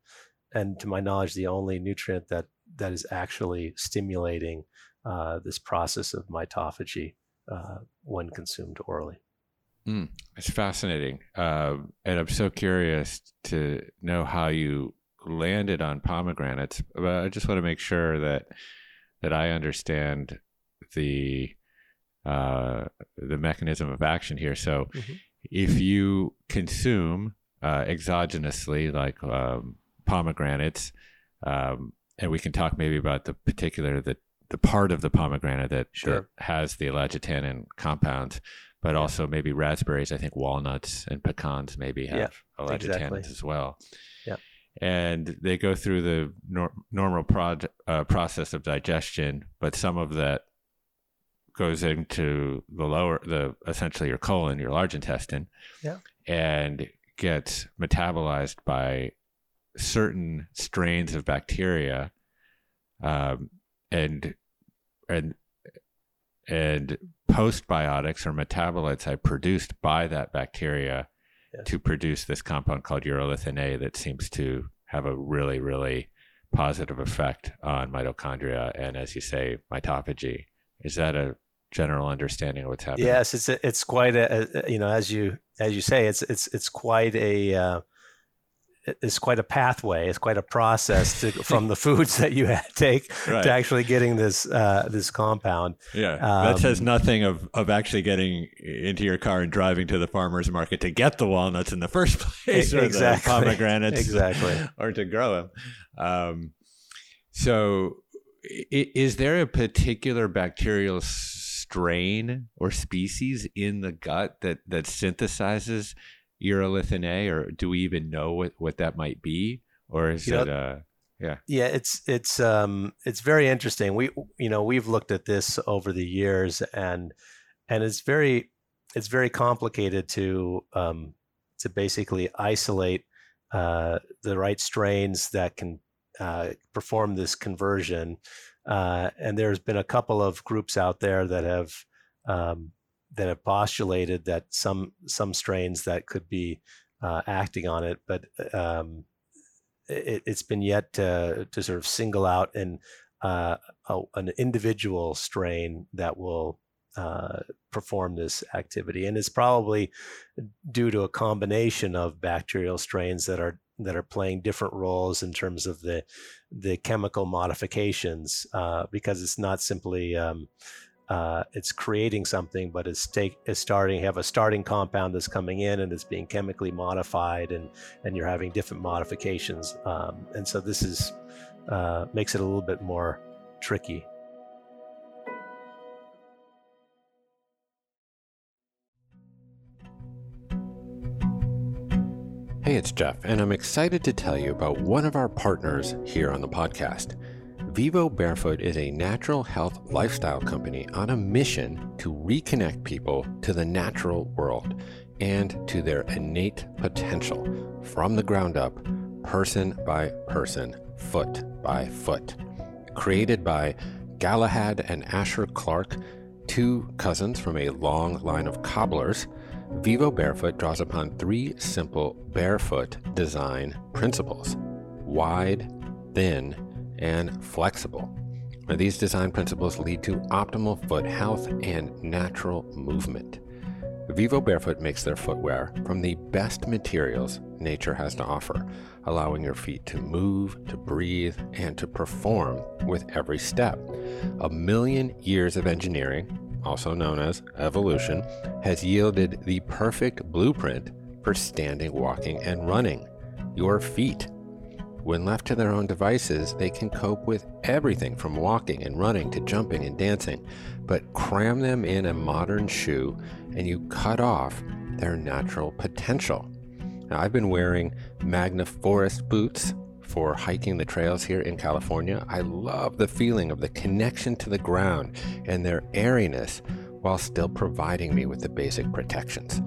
and to my knowledge the only nutrient that that is actually stimulating uh, this process of mitophagy uh, when consumed orally. Mm, it's fascinating. Uh, and I'm so curious to know how you landed on pomegranates. But I just want to make sure that that I understand the uh, the mechanism of action here. So, mm-hmm. if you consume uh, exogenously, like um, pomegranates, um, and we can talk maybe about the particular the the part of the pomegranate that, sure. that has the ellagitannin compound, but yeah. also maybe raspberries. I think walnuts and pecans maybe have yeah, exactly. as well. Yeah. And they go through the nor- normal prod, uh, process of digestion, but some of that goes into the lower, the essentially your colon, your large intestine, yeah. and gets metabolized by certain strains of bacteria, um, and and and postbiotics or metabolites are produced by that bacteria to produce this compound called urolithin A that seems to have a really really positive effect on mitochondria and as you say mitophagy. Is that a general understanding of what's happening? Yes it's a, it's quite a, a, you know as you as you say it's it's it's quite a uh, is quite a pathway. It's quite a process to, from the foods that you take right. to actually getting this uh, this compound. Yeah, um, that says nothing of of actually getting into your car and driving to the farmer's market to get the walnuts in the first place, or exactly. the pomegranates, exactly, or to grow them. Um, so, is there a particular bacterial strain or species in the gut that that synthesizes urolithin A, or do we even know what, what that might be? Or is you it, know, uh, yeah. Yeah, it's, it's, um, it's very interesting. We, you know, we've looked at this over the years and, and it's very, it's very complicated to, um, to basically isolate, uh, the right strains that can, uh, perform this conversion. Uh, and there's been a couple of groups out there that have, um, that have postulated that some some strains that could be uh, acting on it, but um, it, has been yet to, to sort of single out an uh, a, an individual strain that will uh, perform this activity, and it's probably due to a combination of bacterial strains that are that are playing different roles in terms of the the chemical modifications, uh, because it's not simply um, uh, it's creating something, but it's take it's starting have a starting compound that's coming in and it's being chemically modified, and and you're having different modifications, um, and so this is uh, makes it a little bit more tricky. Hey, it's Jeff, and I'm excited to tell you about one of our partners here on the podcast. Vivo Barefoot is a natural health lifestyle company on a mission to reconnect people to the natural world and to their innate potential from the ground up, person by person, foot by foot. Created by Galahad and Asher Clark, two cousins from a long line of cobblers, Vivo Barefoot draws upon three simple barefoot design principles wide, thin, and flexible. Now, these design principles lead to optimal foot health and natural movement. Vivo Barefoot makes their footwear from the best materials nature has to offer, allowing your feet to move, to breathe, and to perform with every step. A million years of engineering, also known as evolution, has yielded the perfect blueprint for standing, walking, and running. Your feet when left to their own devices, they can cope with everything from walking and running to jumping and dancing. But cram them in a modern shoe and you cut off their natural potential. Now, I've been wearing Magna Forest boots for hiking the trails here in California. I love the feeling of the connection to the ground and their airiness while still providing me with the basic protections.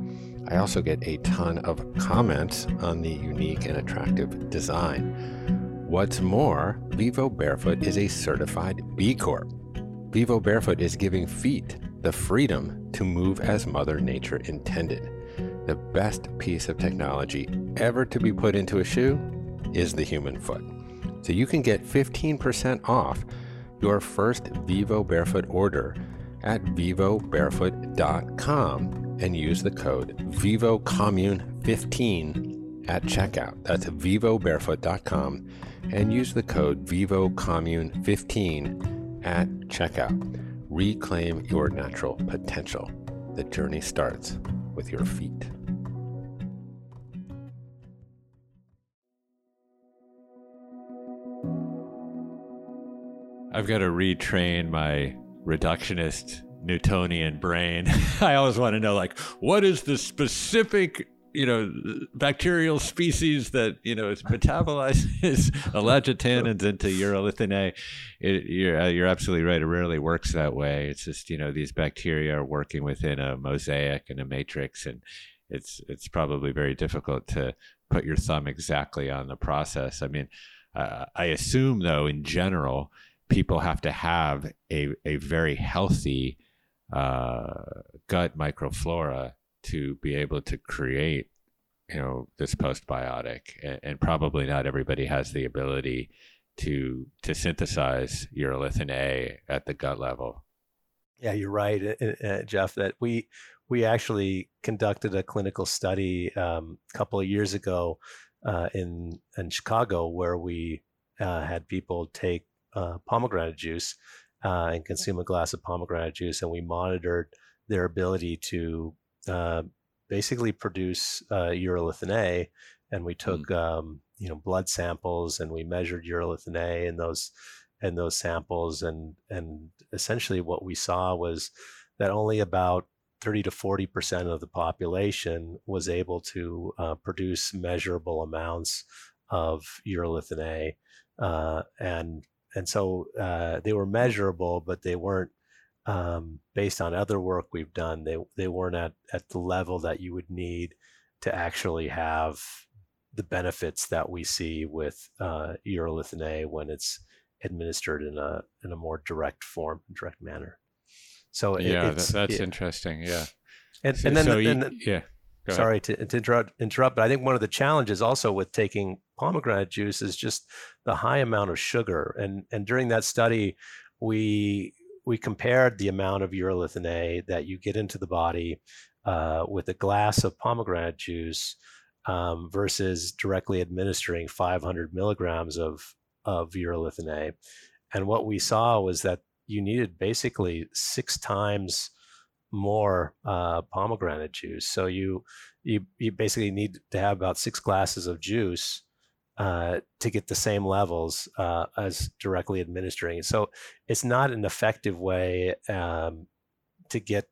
I also get a ton of comments on the unique and attractive design. What's more, Vivo Barefoot is a certified B Corp. Vivo Barefoot is giving feet the freedom to move as Mother Nature intended. The best piece of technology ever to be put into a shoe is the human foot. So you can get 15% off your first Vivo Barefoot order at vivobarefoot.com and use the code VivoCommune15 at checkout. That's vivobarefoot.com and use the code VivoCommune15 at checkout. Reclaim your natural potential. The journey starts with your feet. I've got to retrain my reductionist Newtonian brain. I always want to know, like, what is the specific, you know, bacterial species that you know metabolizes ellagitannins into urolithin A? It, you're uh, you're absolutely right. It rarely works that way. It's just you know these bacteria are working within a mosaic and a matrix, and it's it's probably very difficult to put your thumb exactly on the process. I mean, uh, I assume though, in general people have to have a, a very healthy uh, gut microflora to be able to create you know this postbiotic and, and, probably not everybody has the ability to to synthesize urolithin A at the gut level. Yeah, you're right, uh, uh, Jeff. That we we actually conducted a clinical study um, a couple of years ago uh, in in Chicago where we uh, had people take uh, pomegranate juice uh, and consume a glass of pomegranate juice, and we monitored their ability to uh, basically produce uh, urolithin A, and we took mm. um, you know blood samples and we measured urolithin A in those in those samples, and and essentially what we saw was that only about 30 to 40 percent of the population was able to uh, produce measurable amounts of urolithin A, uh, and and so uh, they were measurable, but they weren't um, based on other work we've done. They they weren't at at the level that you would need to actually have the benefits that we see with uh, urolithin A when it's administered in a in a more direct form, direct manner. So yeah, that, that's interesting. Yeah, and, so, and then, so the, you, and the, yeah. Sorry to, to interrupt, interrupt, but I think one of the challenges also with taking pomegranate juice is just the high amount of sugar. And and during that study, we we compared the amount of urolithin A that you get into the body uh, with a glass of pomegranate juice um, versus directly administering 500 milligrams of of urolithin A. And what we saw was that you needed basically six times more uh, pomegranate juice. So you you you basically need to have about six glasses of juice uh, to get the same levels uh, as directly administering. So it's not an effective way um, to get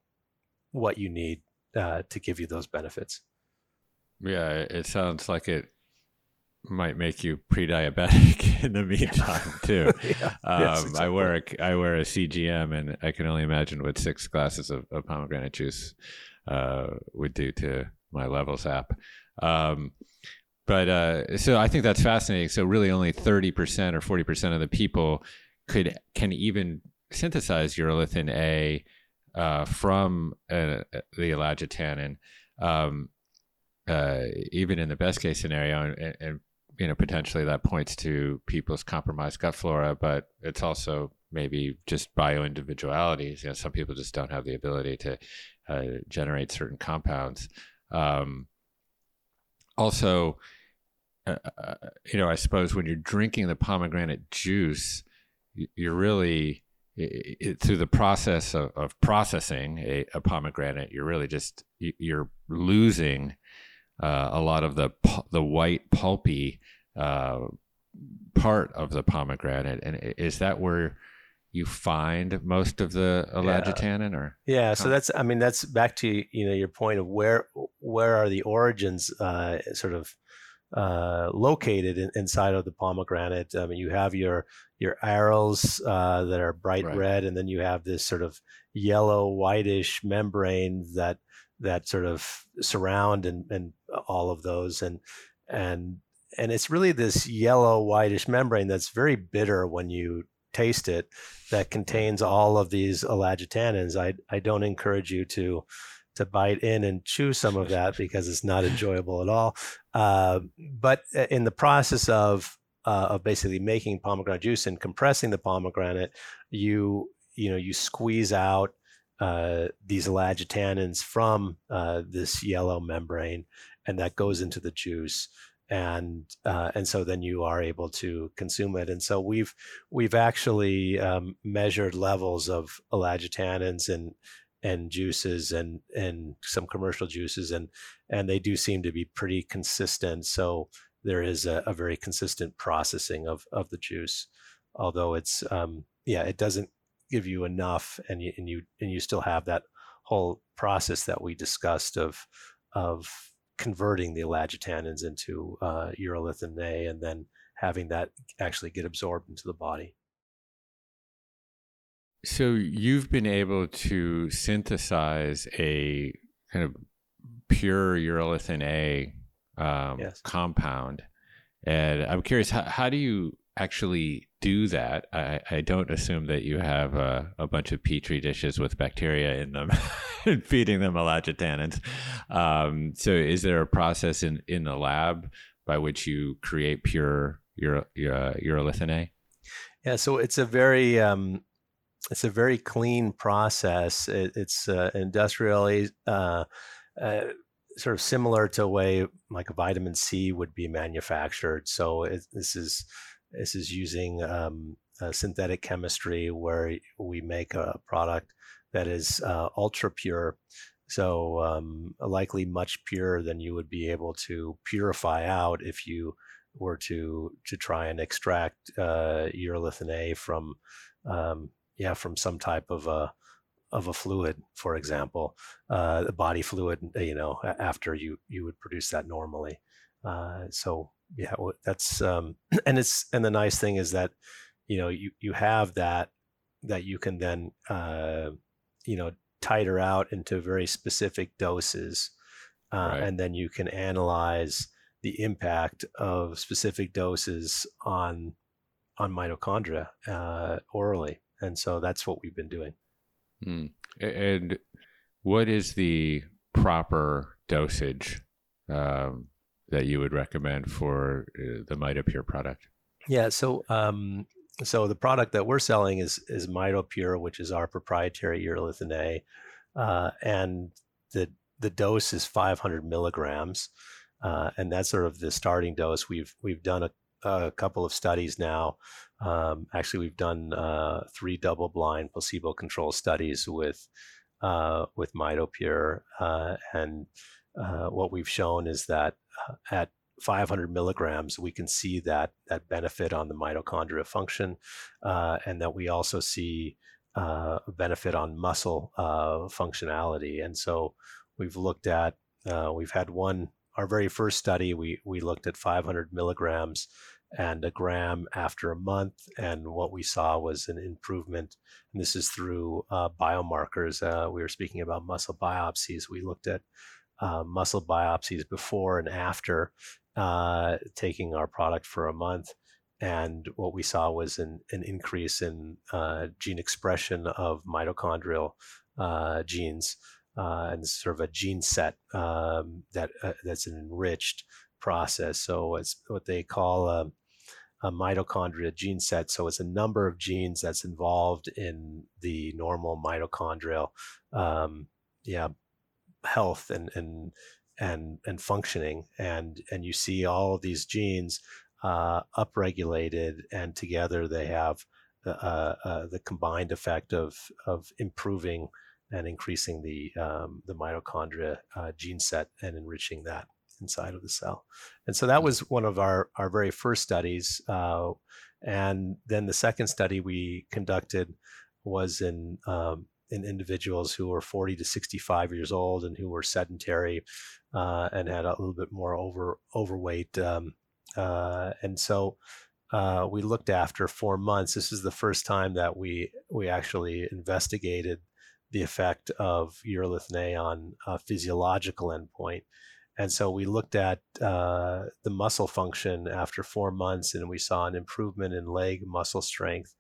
what you need uh, to give you those benefits. Yeah, it sounds like it might make you pre-diabetic in the meantime too. yeah. um, exactly. I wear a I wear a CGM, and I can only imagine what six glasses of, of pomegranate juice uh, would do to my Levels app. Um, but uh, so I think that's fascinating. So really, only thirty percent or forty percent of the people could can even synthesize urolithin A uh, from uh, the ellagitannin. Um, uh, even in the best case scenario, and, and, you know potentially that points to people's compromised gut flora, but it's also maybe just bio individualities. You know, some people just don't have the ability to uh, generate certain compounds. Um, also, uh, uh, you know, I suppose when you're drinking the pomegranate juice, you're really it, it, through the process of, of processing a, a, pomegranate, you're really just you're losing uh, a lot of the the white pulpy uh, part of the pomegranate. And is that where you find most of the ellagitannin yeah. or yeah so that's i mean that's back to you know your point of where where are the origins uh, sort of uh, located in, inside of the pomegranate i mean you have your your arils uh, that are bright right. red and then you have this sort of yellow whitish membrane that that sort of surround and, and all of those and and and it's really this yellow whitish membrane that's very bitter when you taste it that contains all of these ellagitannins. I, I don't encourage you to to bite in and chew some of that because it's not enjoyable at all. Uh, but in the process of uh, of basically making pomegranate juice and compressing the pomegranate, you you know you squeeze out uh, these ellagitannins from uh, this yellow membrane, and that goes into the juice and uh, and so then you are able to consume it. And so we've we've actually um, measured levels of ellagitannins and and juices and and some commercial juices and and they do seem to be pretty consistent. So there is a, a very consistent processing of of the juice, although it's um, yeah it doesn't give you enough and you and you and you still have that whole process that we discussed of of converting the ellagitannins into uh, urolithin A and then having that actually get absorbed into the body. So you've been able to synthesize a kind of pure urolithin A um, yes. compound, and I'm curious how, how do you actually do that. I, I don't assume that you have a, a, bunch of petri dishes with bacteria in them and feeding them ellagitannins. Um, so, is there a process in, in the lab by which you create pure urolithin A? Yeah, so it's a very um, it's a very clean process. It, it's uh, industrially uh, uh, sort of similar to a way like a vitamin C would be manufactured. So it, this is this is using um, synthetic chemistry where we make a product that is uh, ultra pure. So um, likely much purer than you would be able to purify out if you were to to try and extract uh, urolithin A from um, yeah from some type of a of a fluid, for example, uh, the body fluid. You know, after you you would produce that normally. Uh, so yeah, that's um, and it's and the nice thing is that you know you you have that that you can then uh, you know titer out into very specific doses, uh, right. and then you can analyze the impact of specific doses on on mitochondria uh, orally, and so that's what we've been doing. Hmm. And what is the proper dosage um, that you would recommend for uh, the Mitopure product? Yeah, so um, so the product that we're selling is is Mitopure, which is our proprietary urolithin A, uh, and the the dose is 500 milligrams, uh, and that's sort of the starting dose. We've we've done a, a couple of studies now. Um, actually, we've done uh, three double-blind placebo-controlled studies with uh, with Mitopure, uh, and uh, what we've shown is that at 500 milligrams, we can see that that benefit on the mitochondria function, uh, and that we also see uh, benefit on muscle uh, functionality. And so we've looked at, uh, we've had one, our very first study, we we looked at 500 milligrams and a gram after a month, and what we saw was an improvement. And this is through biomarkers. we were speaking about muscle biopsies. We looked at uh, muscle biopsies before and after uh, taking our product for a month. And what we saw was an, an increase in uh, gene expression of mitochondrial uh, genes uh, and sort of a gene set um, that uh, that's an enriched process. So it's what they call a, a mitochondria gene set. So it's a number of genes that's involved in the normal mitochondrial um, yeah health and and and and functioning and and you see all of these genes uh, upregulated and together they have the, uh, uh, the combined effect of of improving and increasing the um, the mitochondria uh, gene set and enriching that inside of the cell. And so that was one of our our very first studies uh, and then the second study we conducted was in um, in individuals who were 40 to 65 years old and who were sedentary uh, and had a little bit more over overweight. Um, uh, and so uh, we looked after four months. This is the first time that we we actually investigated the effect of urolithin A on a physiological endpoint. And so we looked at uh, the muscle function after four months, and we saw an improvement in leg muscle strength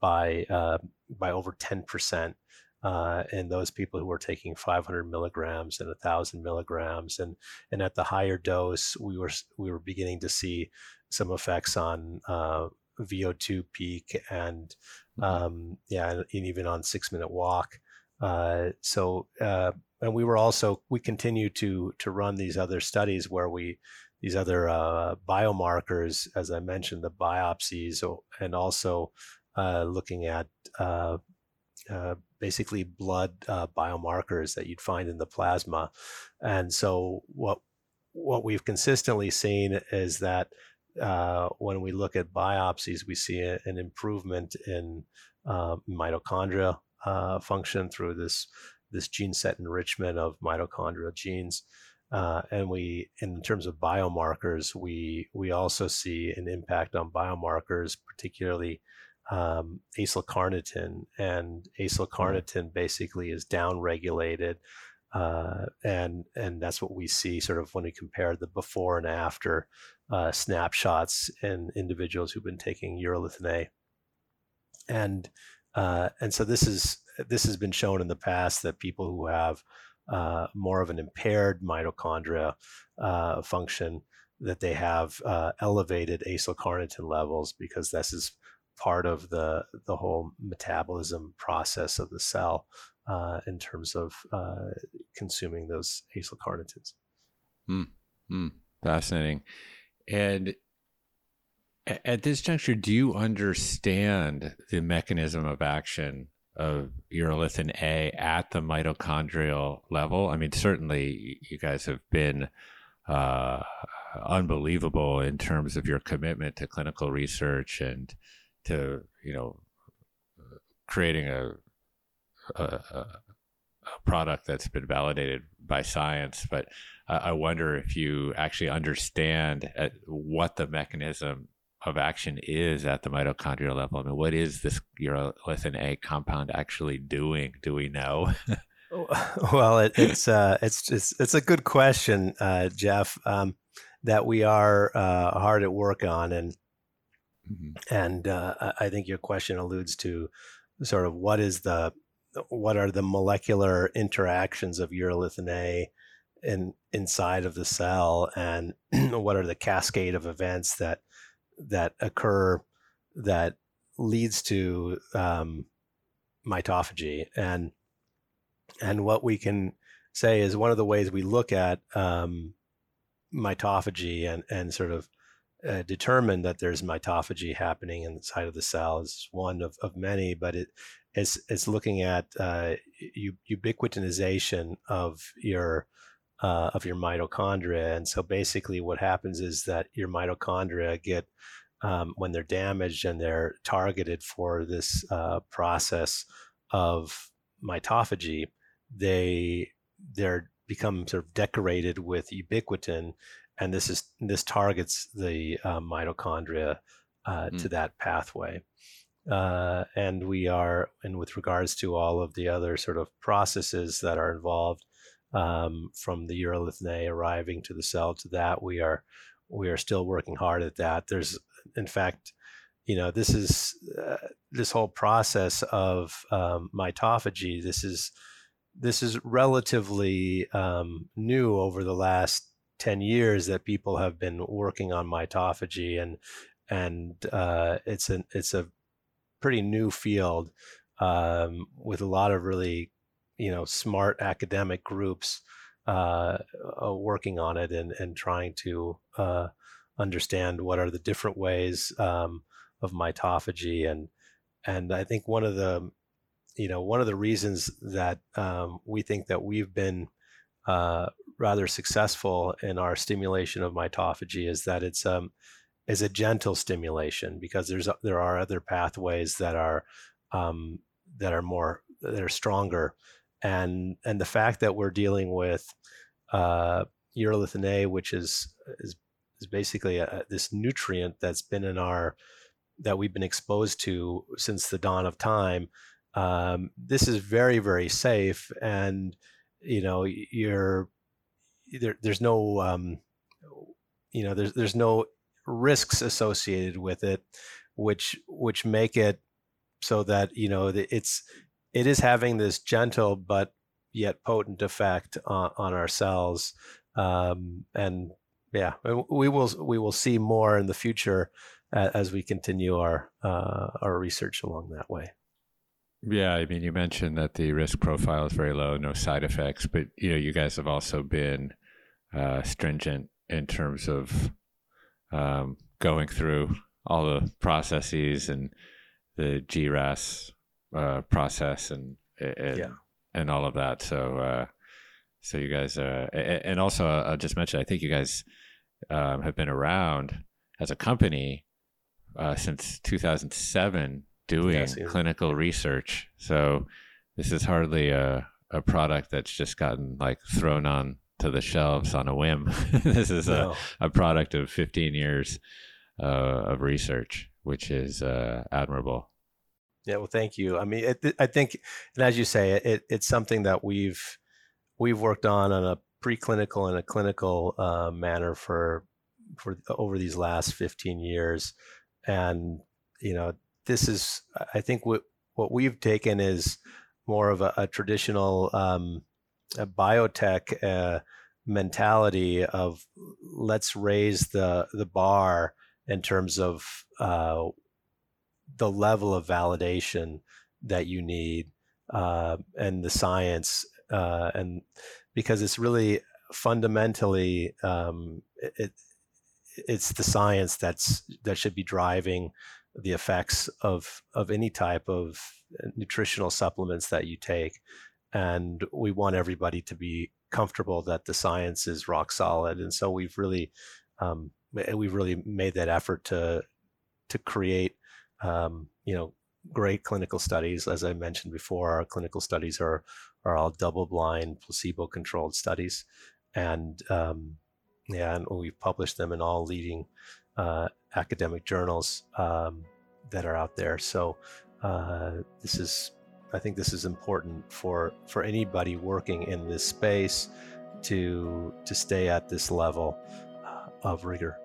by uh, by over 10 percent uh, and those people who were taking 500 milligrams and 1,000 milligrams, and and at the higher dose, we were we were beginning to see some effects on uh, VO2 peak and mm-hmm. um, yeah, and even on six minute walk. Uh, so uh, and we were also we continue to to run these other studies where we these other uh, biomarkers, as I mentioned, the biopsies, and also uh, looking at uh, uh, basically blood uh, biomarkers that you'd find in the plasma. And so what what we've consistently seen is that uh, when we look at biopsies, we see a, an improvement in mitochondria function through this this gene set enrichment of mitochondrial genes. Uh, and we, in terms of biomarkers, we we also see an impact on biomarkers, particularly um, acylcarnitine, and acylcarnitine basically is downregulated, uh, and and that's what we see sort of when we compare the before and after uh, snapshots in individuals who've been taking urolithin A, and uh, and so this is this has been shown in the past that people who have uh, more of an impaired mitochondria uh, function that they have uh, elevated acylcarnitine levels because this is part of the the whole metabolism process of the cell uh, in terms of uh, consuming those acylcarnitines. Mm, mm, fascinating. And at this juncture, do you understand the mechanism of action of urolithin A at the mitochondrial level. I mean, certainly you guys have been uh, unbelievable in terms of your commitment to clinical research and to you know creating a, a, a product that's been validated by science. But I wonder if you actually understand uh, what the mechanism of action is at the mitochondrial level. I mean, what is this urolithin A compound actually doing? Do we know? well, it, it's uh, it's it's it's a good question, uh, Jeff. Um, that we are uh, hard at work on, and mm-hmm. and uh, I think your question alludes to sort of what is the what are the molecular interactions of urolithin A in inside of the cell, and what are the cascade of events that that occur that leads to um, mitophagy and and what we can say is one of the ways we look at um, mitophagy and and sort of uh, determine that there's mitophagy happening inside of the cell is one of, of many, but it it's it's looking at uh, ubiquitinization of your uh, of your mitochondria. And so basically, what happens is that your mitochondria get um, when they're damaged and they're targeted for this uh, process of mitophagy, they they're become sort of decorated with ubiquitin, and this is this targets the uh, mitochondria uh, mm. to that pathway. Uh, and we are, and with regards to all of the other sort of processes that are involved, um, from the urolithin A arriving to the cell to that. We are we are still working hard at that. There's in fact, you know, this is uh, this whole process of um, mitophagy. This is this is relatively um, new over the last 10 years that people have been working on mitophagy and and uh, it's an it's a pretty new field um, with a lot of really you know smart academic groups uh, uh, working on it and and trying to uh, understand what are the different ways um, of mitophagy. And and I think one of the you know one of the reasons that um, we think that we've been uh, rather successful in our stimulation of mitophagy is that it's um, is a gentle stimulation because there's there are other pathways that are um, that are more that are stronger and and the fact that we're dealing with uh, urolithin A, which is is is basically a, this nutrient that's been in our that we've been exposed to since the dawn of time. Um, this is very very safe, and you know you're there, there's no um, you know there's there's no risks associated with it, which which make it so that you know it's it is having this gentle but yet potent effect on, on our cells. Um, and yeah, we will we will see more in the future as we continue our uh, our research along that way. Yeah, I mean, you mentioned that the risk profile is very low, no side effects, but you know, you guys have also been uh, stringent in terms of um, going through all the processes and the GRAS uh, process and and, yeah. and all of that. So uh, so you guys, uh, and also I'll just mention, I think you guys um, have been around as a company uh, since 2007 doing yes, yeah. clinical research. So this is hardly a, a product that's just gotten like thrown on to the shelves on a whim. this is no. a, a product of 15 years uh, of research, which is uh, admirable. Yeah, well, thank you. I mean, it, I think, and as you say, it, it's something that we've we've worked on on a preclinical and a clinical uh, manner for for over these last 15 years, and you know, this is I think what what we've taken is more of a, a traditional um, a biotech uh, mentality of let's raise the the bar in terms of uh, the level of validation that you need uh, and the science uh, and because it's really fundamentally um, it, it's the science that's that should be driving the effects of of any type of nutritional supplements that you take and we want everybody to be comfortable that the science is rock solid and so we've really um, we've really made that effort to to create um, you know great clinical studies. As i mentioned before our clinical studies are are all double blind placebo controlled studies and um, yeah and we've published them in all leading uh, academic journals um, that are out there. So uh, this is i think this is important for for anybody working in this space to to stay at this level uh, of rigor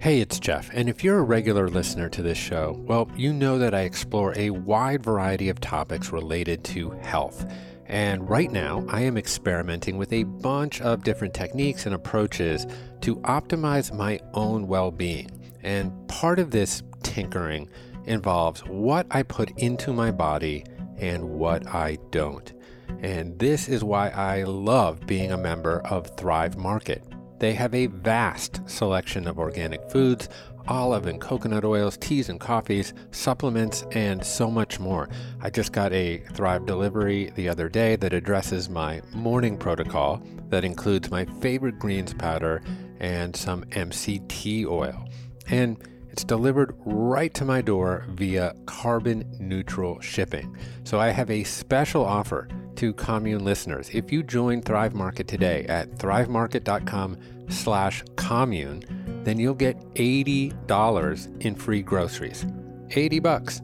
Hey, it's Jeff, and if you're a regular listener to this show, well, you know that I explore a wide variety of topics related to health. And right now, I am experimenting with a bunch of different techniques and approaches to optimize my own well being. And part of this tinkering involves what I put into my body and what I don't. And this is why I love being a member of Thrive Market. They have a vast selection of organic foods, olive and coconut oils, teas and coffees, supplements, and so much more. I just got a Thrive delivery the other day that addresses my morning protocol that includes my favorite greens powder and some MCT oil. And it's delivered right to my door via carbon neutral shipping. So I have a special offer to commune listeners. If you join Thrive Market today at thrivemarket.com slash commune, then you'll get $80 in free groceries. 80 bucks.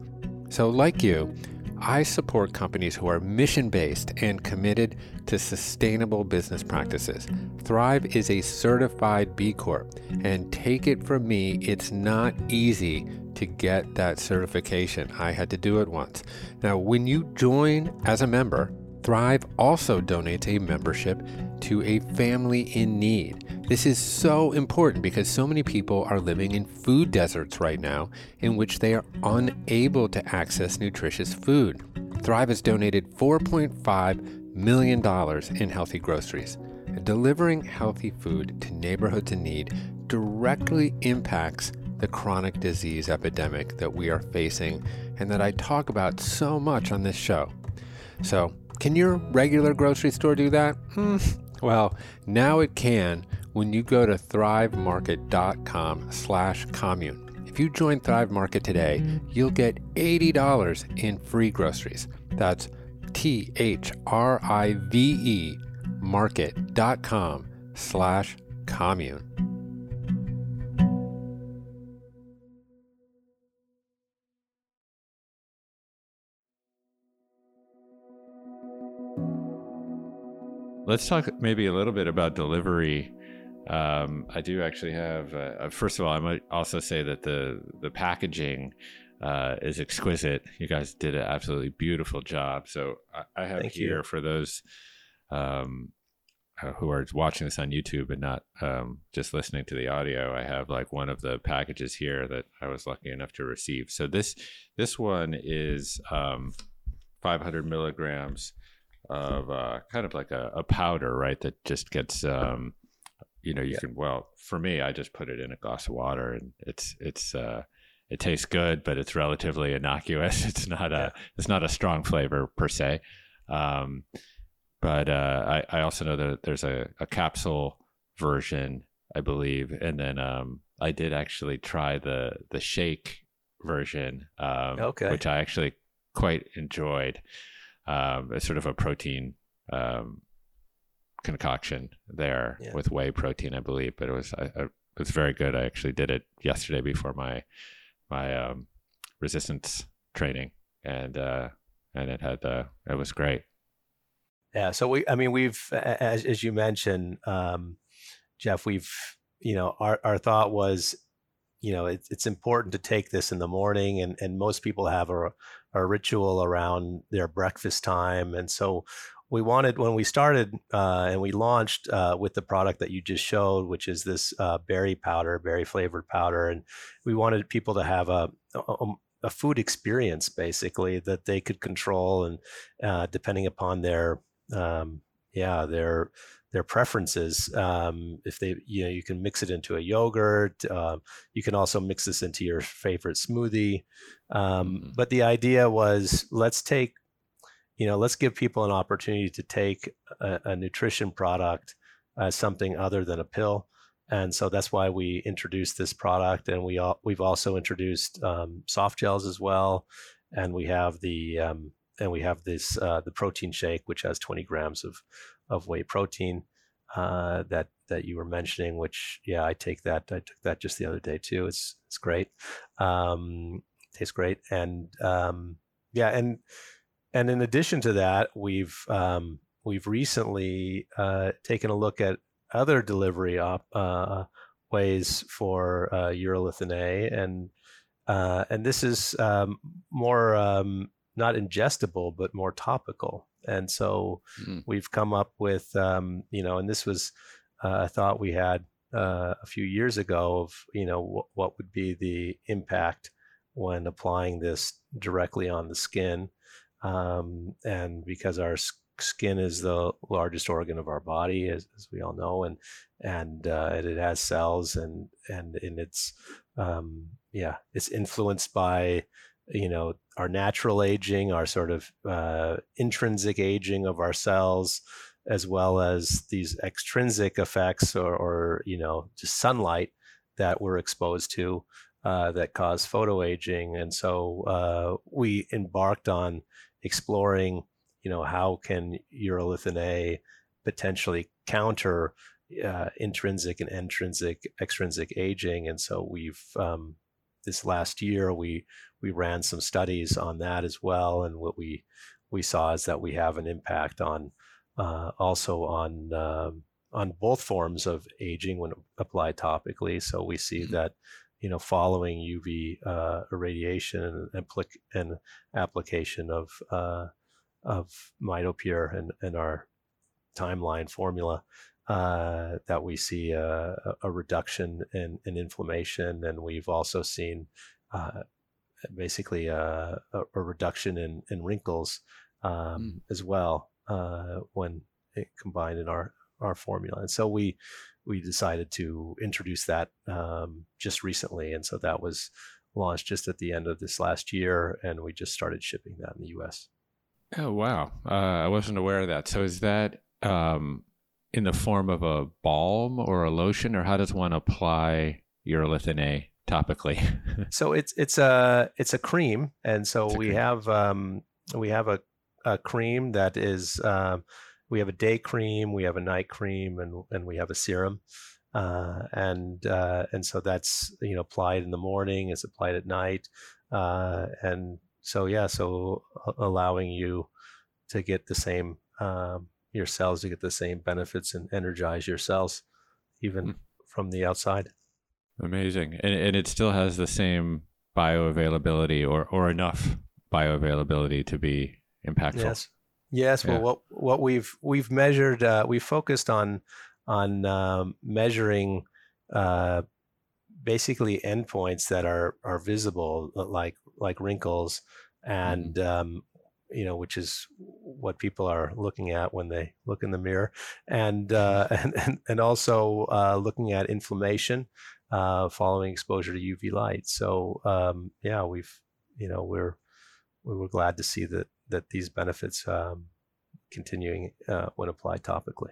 So like you, I support companies who are mission based and committed to sustainable business practices. Thrive is a certified B Corp, and take it from me, it's not easy to get that certification. I had to do it once. Now, when you join as a member, Thrive also donates a membership to a family in need. This is so important because so many people are living in food deserts right now in which they are unable to access nutritious food. Thrive has donated $4.5 million in healthy groceries. Delivering healthy food to neighborhoods in need directly impacts the chronic disease epidemic that we are facing and that I talk about so much on this show. So, can your regular grocery store do that? Hmm. Well, now it can when you go to thrivemarket.com slash commune. If you join Thrive Market today, you'll get $80 in free groceries. That's T-H-R-I-V-E market.com slash commune. Let's talk maybe a little bit about delivery. Um, I do actually have. Uh, uh first of all, I might also say that the the packaging uh, is exquisite. You guys did an absolutely beautiful job. So I, I have Thank here you. for those um, uh, who are watching this on YouTube and not um, just listening to the audio, I have like one of the packages here that I was lucky enough to receive. So this this one is um, 500 milligrams of uh, kind of like a, a powder, right? That just gets um, you know you Yeah. can well for me I just put it in a glass of water and it's it's uh, it tastes good, but it's relatively innocuous. It's not a it's not a strong flavor per se. Um, but uh, I, I also know that there's a, a capsule version, I believe, and then um, I did actually try the the shake version, um, Okay. which I actually quite enjoyed. Um, it's sort of a protein um, concoction there Yeah. with whey protein, I believe, but it was I, I, it was very good. I actually did it yesterday before my my um, resistance training, and uh, and it had uh, it was great. Yeah. So we, I mean, we've, as, as you mentioned, um, Jeff, we've, you know, our, our thought was, you know, it's it's important to take this in the morning and, and most people have a, a ritual around their breakfast time. And so we wanted, when we started uh, and we launched uh, with the product that you just showed, which is this uh, berry powder, berry flavored powder. And we wanted people to have a, a, a food experience basically that they could control and uh, depending upon their um, yeah their their preferences um, if they you know you can mix it into a yogurt um, you can also mix this into your favorite smoothie um, Mhm. but the idea was let's take you know let's give people an opportunity to take a, a nutrition product as something other than a pill. And so that's why we introduced this product. And we all, we've also introduced um, soft gels as well. And we have the um, and we have this uh, the protein shake which has 20 grams of of whey protein uh, that that you were mentioning which yeah i take that i took that just the other day too. It's it's great. Um, tastes great. And um, yeah and and in addition to that we've um, we've recently uh, taken a look at other delivery op, uh, ways for uh, urolithin A, and uh, and this is um, more um, not ingestible but more topical. And so Mm. we've come up with um, you know, and this was uh, a thought we had uh, a few years ago of you know wh- what would be the impact when applying this directly on the skin, um, and because our skin is the largest organ of our body, as, as we all know, and and uh, it, has cells, and and and it's um, yeah, it's influenced by you know our natural aging, our sort of uh, intrinsic aging of our cells, as well as these extrinsic effects, or, or you know just sunlight that we're exposed to uh, that cause photoaging, and so uh, we embarked on exploring you know how can urolithin A potentially counter uh, intrinsic and intrinsic extrinsic aging. And so we've um, this last year we we ran some studies on that as well. And what we we saw is that we have an impact on uh, also on um, on both forms of aging when applied topically. So we see Mhm. that you know following uv uh, irradiation and, and application of uh, of mitopure and, and our timeline formula uh, that we see a, a reduction in, in inflammation. And we've also seen uh, basically a, a, a reduction in, in wrinkles um, as well uh, when it combined in our, our formula. And so we we decided to introduce that um, just recently and so that was launched just at the end of this last year and we just started shipping that in the us Oh wow, uh, I wasn't aware of that. So is that um, in the form of a balm or a lotion, or how does one apply urolithin A topically? So it's it's a it's a cream, and so we cream. have um, we have a, a cream that is um, we have a day cream, we have a night cream, and and we have a serum, uh, and uh, and so that's you know applied in the morning, it's applied at night, uh, and so yeah, so allowing you to get the same um, your cells to get the same benefits and energize your cells, even Hmm. from the outside. Amazing, and and it still has the same bioavailability or or enough bioavailability to be impactful. Yes. Yes. Well, what what we've we've measured, uh, we focused on on um, measuring uh, basically endpoints that are are visible, uh, like like wrinkles, and mm-hmm. um, you know, which is what people are looking at when they look in the mirror, and uh, and, and and also uh, looking at inflammation uh, following exposure to UV light. So um, yeah, we've you know we're we were glad to see that that these benefits um, continuing uh, when applied topically.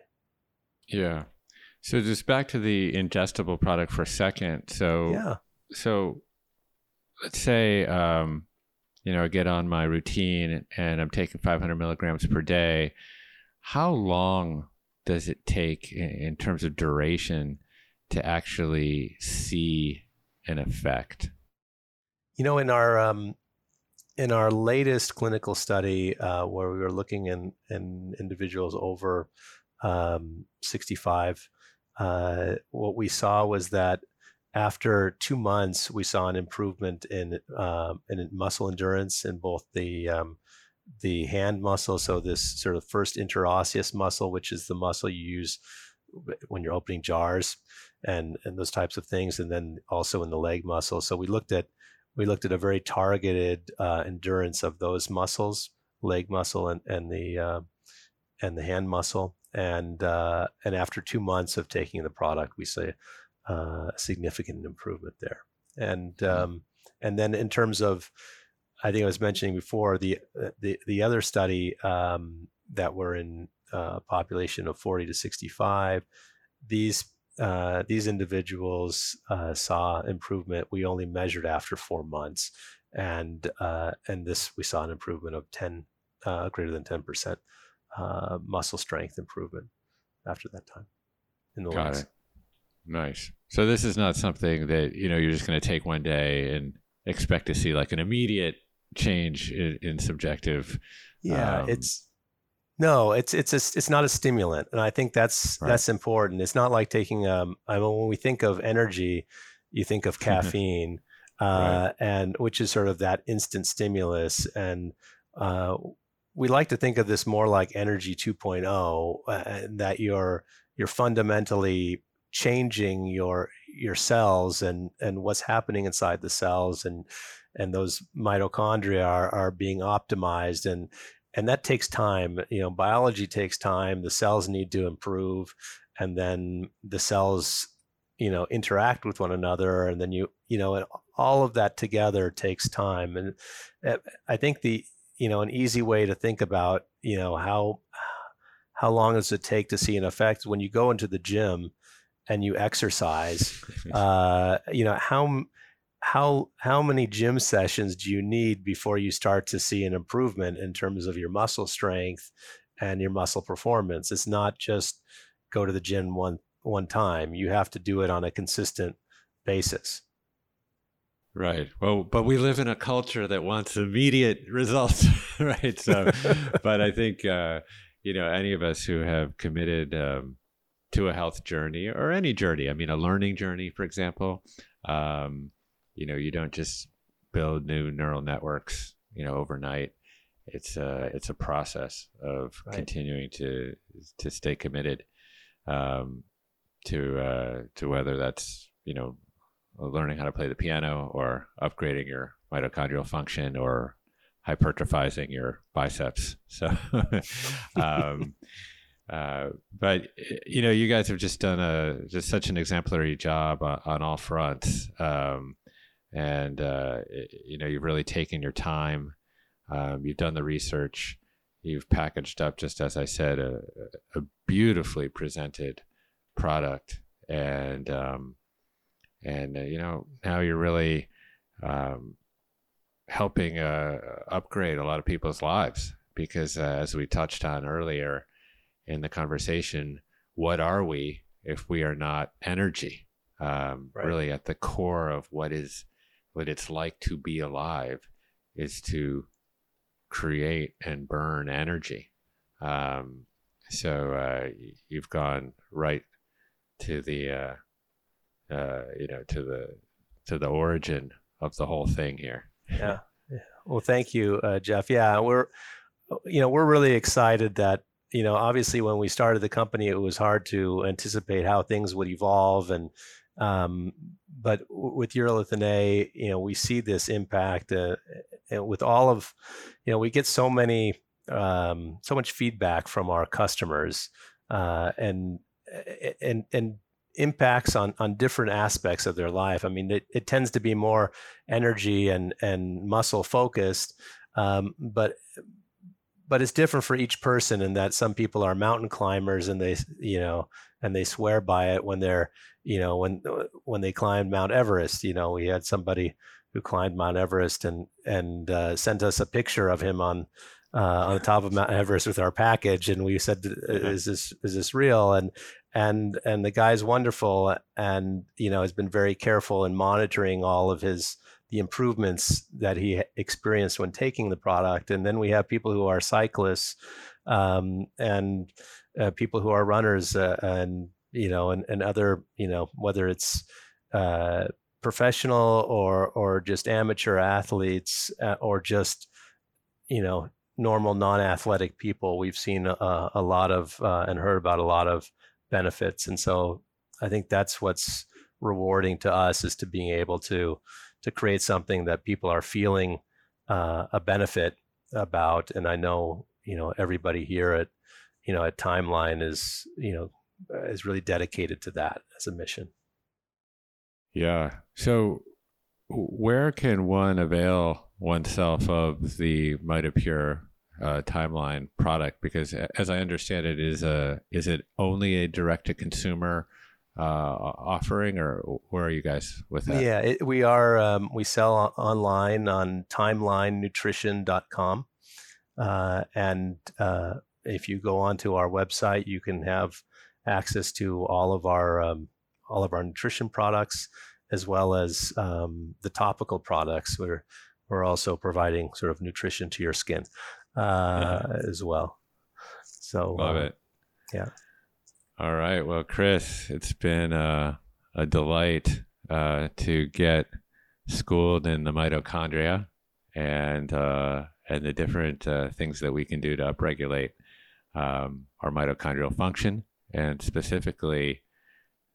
Yeah. So just back to the ingestible product for a second. So yeah. So let's say um, you know I get on my routine and I'm taking 500 milligrams per day. How long does it take in, in terms of duration to actually see an effect? You know, in our um, in our latest clinical study, uh, where we were looking in, in individuals over um, 65, uh, what we saw was that after two months, we saw an improvement in um, in muscle endurance in both the um, the hand muscle, so this sort of first interosseous muscle, which is the muscle you use when you're opening jars, and and those types of things, and then also in the leg muscle. So we looked at we looked at a very targeted uh, endurance of those muscles, leg muscle and, and the uh, and the hand muscle. And uh, and after two months of taking the product, we see uh, a significant improvement there. And mm-hmm. um, and then in terms of, I think I was mentioning before the uh, the the other study um, that were in uh, population of 40 to 65, these uh, these individuals uh, saw improvement. We only measured after four months, and uh, and this we saw an improvement of ten, uh, greater than ten percent uh, muscle strength improvement after that time in the Got legs. It. Nice. So this is not something that you know you're just going to take one day and expect to see like an immediate change in, in subjective. Yeah, um, it's no, it's it's a, it's not a stimulant, and I think that's right. that's important. It's not like taking um. I mean, when we think of energy, you think of caffeine, uh, right. and which is sort of that instant stimulus, and uh, we like to think of this more like energy 2.0, uh, that you're you're fundamentally changing your your cells and and what's happening inside the cells and and those mitochondria are, are being optimized and and that takes time you know biology takes time the cells need to improve and then the cells you know interact with one another and then you you know and all of that together takes time and eh, i think the you know an easy way to think about you know how how long does it take to see an effect when you go into the gym and you exercise uh you know how how how many gym sessions do you need before you start to see an improvement in terms of your muscle strength and your muscle performance? It's not just go to the gym one one time. You have to do it on a consistent basis. Right. Well but we live in a culture that wants immediate results right? So but i think uh you know any of us who have committed um, to a health journey or any journey i mean a learning journey for example um, you know you don't just build new neural networks you know overnight. It's a it's a process of right. continuing to to stay committed um, to uh, to whether that's you know learning how to play the piano or upgrading your mitochondrial function or hypertrophizing your biceps. So um, uh, but you know you guys have just done a just such an exemplary job on, on all fronts. Um, and uh, you know you've really taken your time um, you've done the research you've packaged up just as i said a, a beautifully presented product and um, and uh, you know now you're really um, helping uh, upgrade a lot of people's lives because uh, as we touched on earlier in the conversation what are we if we are not energy um, right. really at the core of what is what it's like to be alive is to create and burn energy. Um, so uh, you've gone right to the uh, uh, you know to the to the origin of the whole thing here. yeah. yeah. Well, thank you, uh, Jeff. Yeah, we're you know we're really excited that you know obviously when we started the company it was hard to anticipate how things would evolve and um, but with urolithin A, you know, we see this impact uh, with all of, you know, we get so many, um, so much feedback from our customers, uh, and and and impacts on on different aspects of their life. I mean, it, it tends to be more energy and and muscle focused, um, but but it's different for each person in that some people are mountain climbers and they you know and they swear by it when they're you know when when they climbed Mount Everest. You know, we had somebody who climbed Mount Everest and and uh, sent us a picture of him on uh, on the top of Mount Everest with our package, and we said, "Is this is this real?" and and and the guy's wonderful, and you know has been very careful in monitoring all of his the improvements that he experienced when taking the product. And then we have people who are cyclists um, and uh, people who are runners uh, and you know and, and other you know whether it's uh, professional or or just amateur athletes uh, or just you know normal non-athletic people we've seen a, a lot of uh, and heard about a lot of benefits and so i think that's what's rewarding to us is to being able to to create something that people are feeling uh, a benefit about. And I know, you know, everybody here at, you know, at Timeline is, you know, is really dedicated to that as a mission. Yeah. So where can one avail oneself of the Mitopure uh, timeline product? Because as I understand it, is a is it only a direct to consumer uh, offering, or where are you guys with that? Yeah, it, we are. Um, we sell online on timelinenutrition.com, uh, and uh, if you go onto our website, you can have access to all of our um, all of our nutrition products as well as um, the topical products. We're we're also providing sort of nutrition to your skin uh, yeah. as well. So love it. Yeah. All right. Well, Chris, it's been uh, a delight uh, to get schooled in the mitochondria and uh, and the different uh, things that we can do to upregulate um, our mitochondrial function, and specifically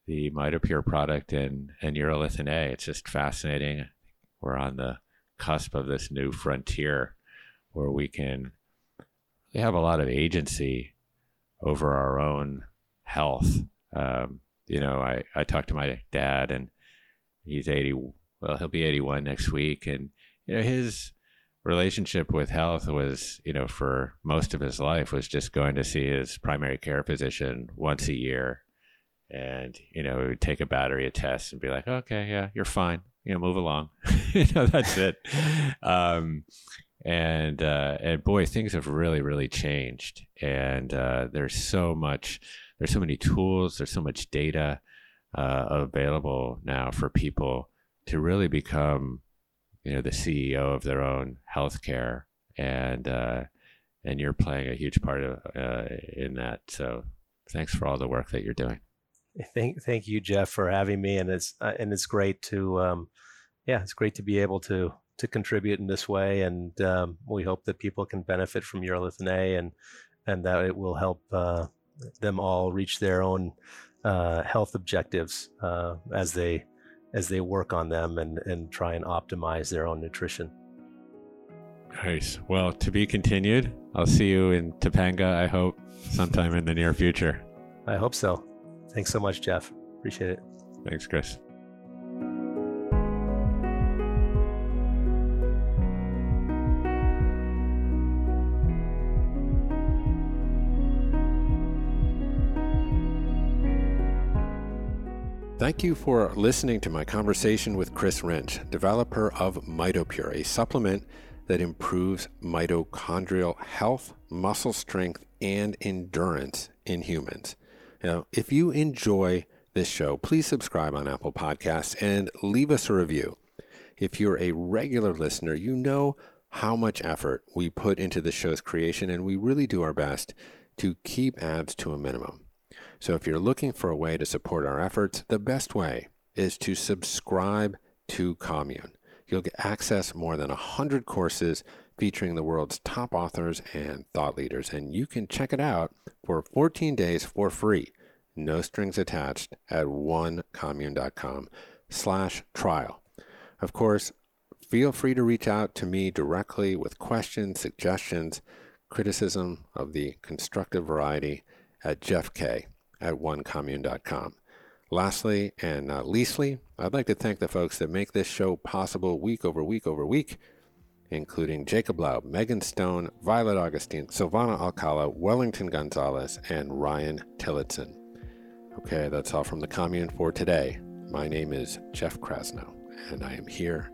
the Mitopure product and and urolithin A. It's just fascinating. We're on the cusp of this new frontier where we can we have a lot of agency over our own health. Um, you know, I, I talked to my dad and he's 80, well, he'll be 81 next week. And, you know, his relationship with health was, you know, for most of his life was just going to see his primary care physician once a year. And, you know, he would take a battery of tests and be like, okay, yeah, you're fine. You know, move along. you know, that's it. Um, and uh, and boy, things have really, really changed. And uh, there's so much there's so many tools, there's so much data uh, available now for people to really become, you know, the CEO of their own healthcare, and uh, and you're playing a huge part of uh, in that. So, thanks for all the work that you're doing. Thank thank you, Jeff, for having me, and it's uh, and it's great to, um, yeah, it's great to be able to to contribute in this way, and um, we hope that people can benefit from your A, and and that it will help uh, them all reach their own uh, health objectives uh, as they as they work on them and and try and optimize their own nutrition. Nice. Well, to be continued. I'll see you in Topanga. I hope sometime in the near future. I hope so. Thanks so much, Jeff. Appreciate it. Thanks, Chris. Thank you for listening to my conversation with Chris Rinsch, developer of Mitopure, a supplement that improves mitochondrial health, muscle strength, and endurance in humans. Now, if you enjoy this show, please subscribe on Apple Podcasts and leave us a review. If you're a regular listener, you know how much effort we put into the show's creation, and we really do our best to keep ads to a minimum. So if you're looking for a way to support our efforts, the best way is to subscribe to Commune. You'll get access to more than 100 courses featuring the world's top authors and thought leaders, and you can check it out for 14 days for free, no strings attached, at onecommune.com slash trial. Of course, feel free to reach out to me directly with questions, suggestions, criticism of the constructive variety at jeffk at onecommune.com. Lastly, and not leastly, I'd like to thank the folks that make this show possible week over week over week, including Jacob Laub, Megan Stone, Violet Augustine, Silvana Alcala, Wellington Gonzalez, and Ryan Tillotson. Okay, that's all from the commune for today. My name is Jeff Krasno, and I am here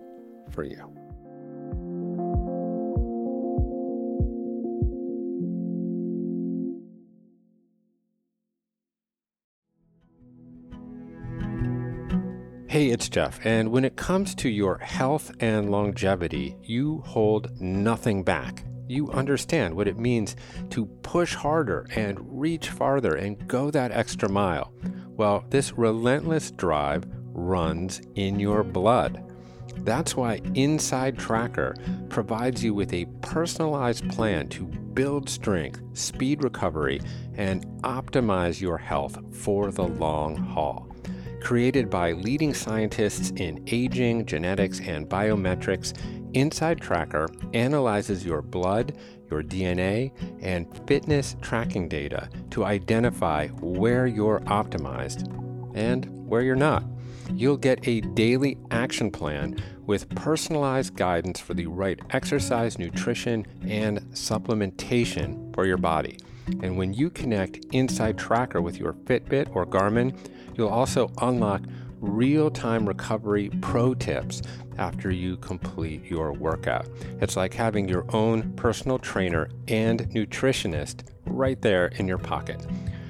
for you. Hey, it's Jeff, and when it comes to your health and longevity, you hold nothing back. You understand what it means to push harder and reach farther and go that extra mile. Well, this relentless drive runs in your blood. That's why Inside Tracker provides you with a personalized plan to build strength, speed recovery, and optimize your health for the long haul created by leading scientists in aging, genetics, and biometrics, Inside Tracker analyzes your blood, your DNA, and fitness tracking data to identify where you're optimized and where you're not. You'll get a daily action plan with personalized guidance for the right exercise, nutrition, and supplementation for your body. And when you connect Inside Tracker with your Fitbit or Garmin, You'll also unlock real time recovery pro tips after you complete your workout. It's like having your own personal trainer and nutritionist right there in your pocket.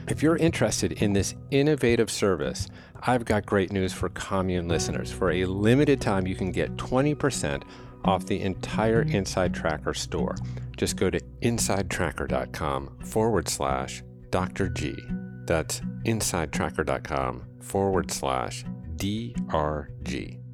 If you're interested in this innovative service, I've got great news for commune listeners. For a limited time, you can get 20% off the entire Inside Tracker store. Just go to insidetracker.com forward slash Dr. G. That's insidetracker.com forward slash DRG.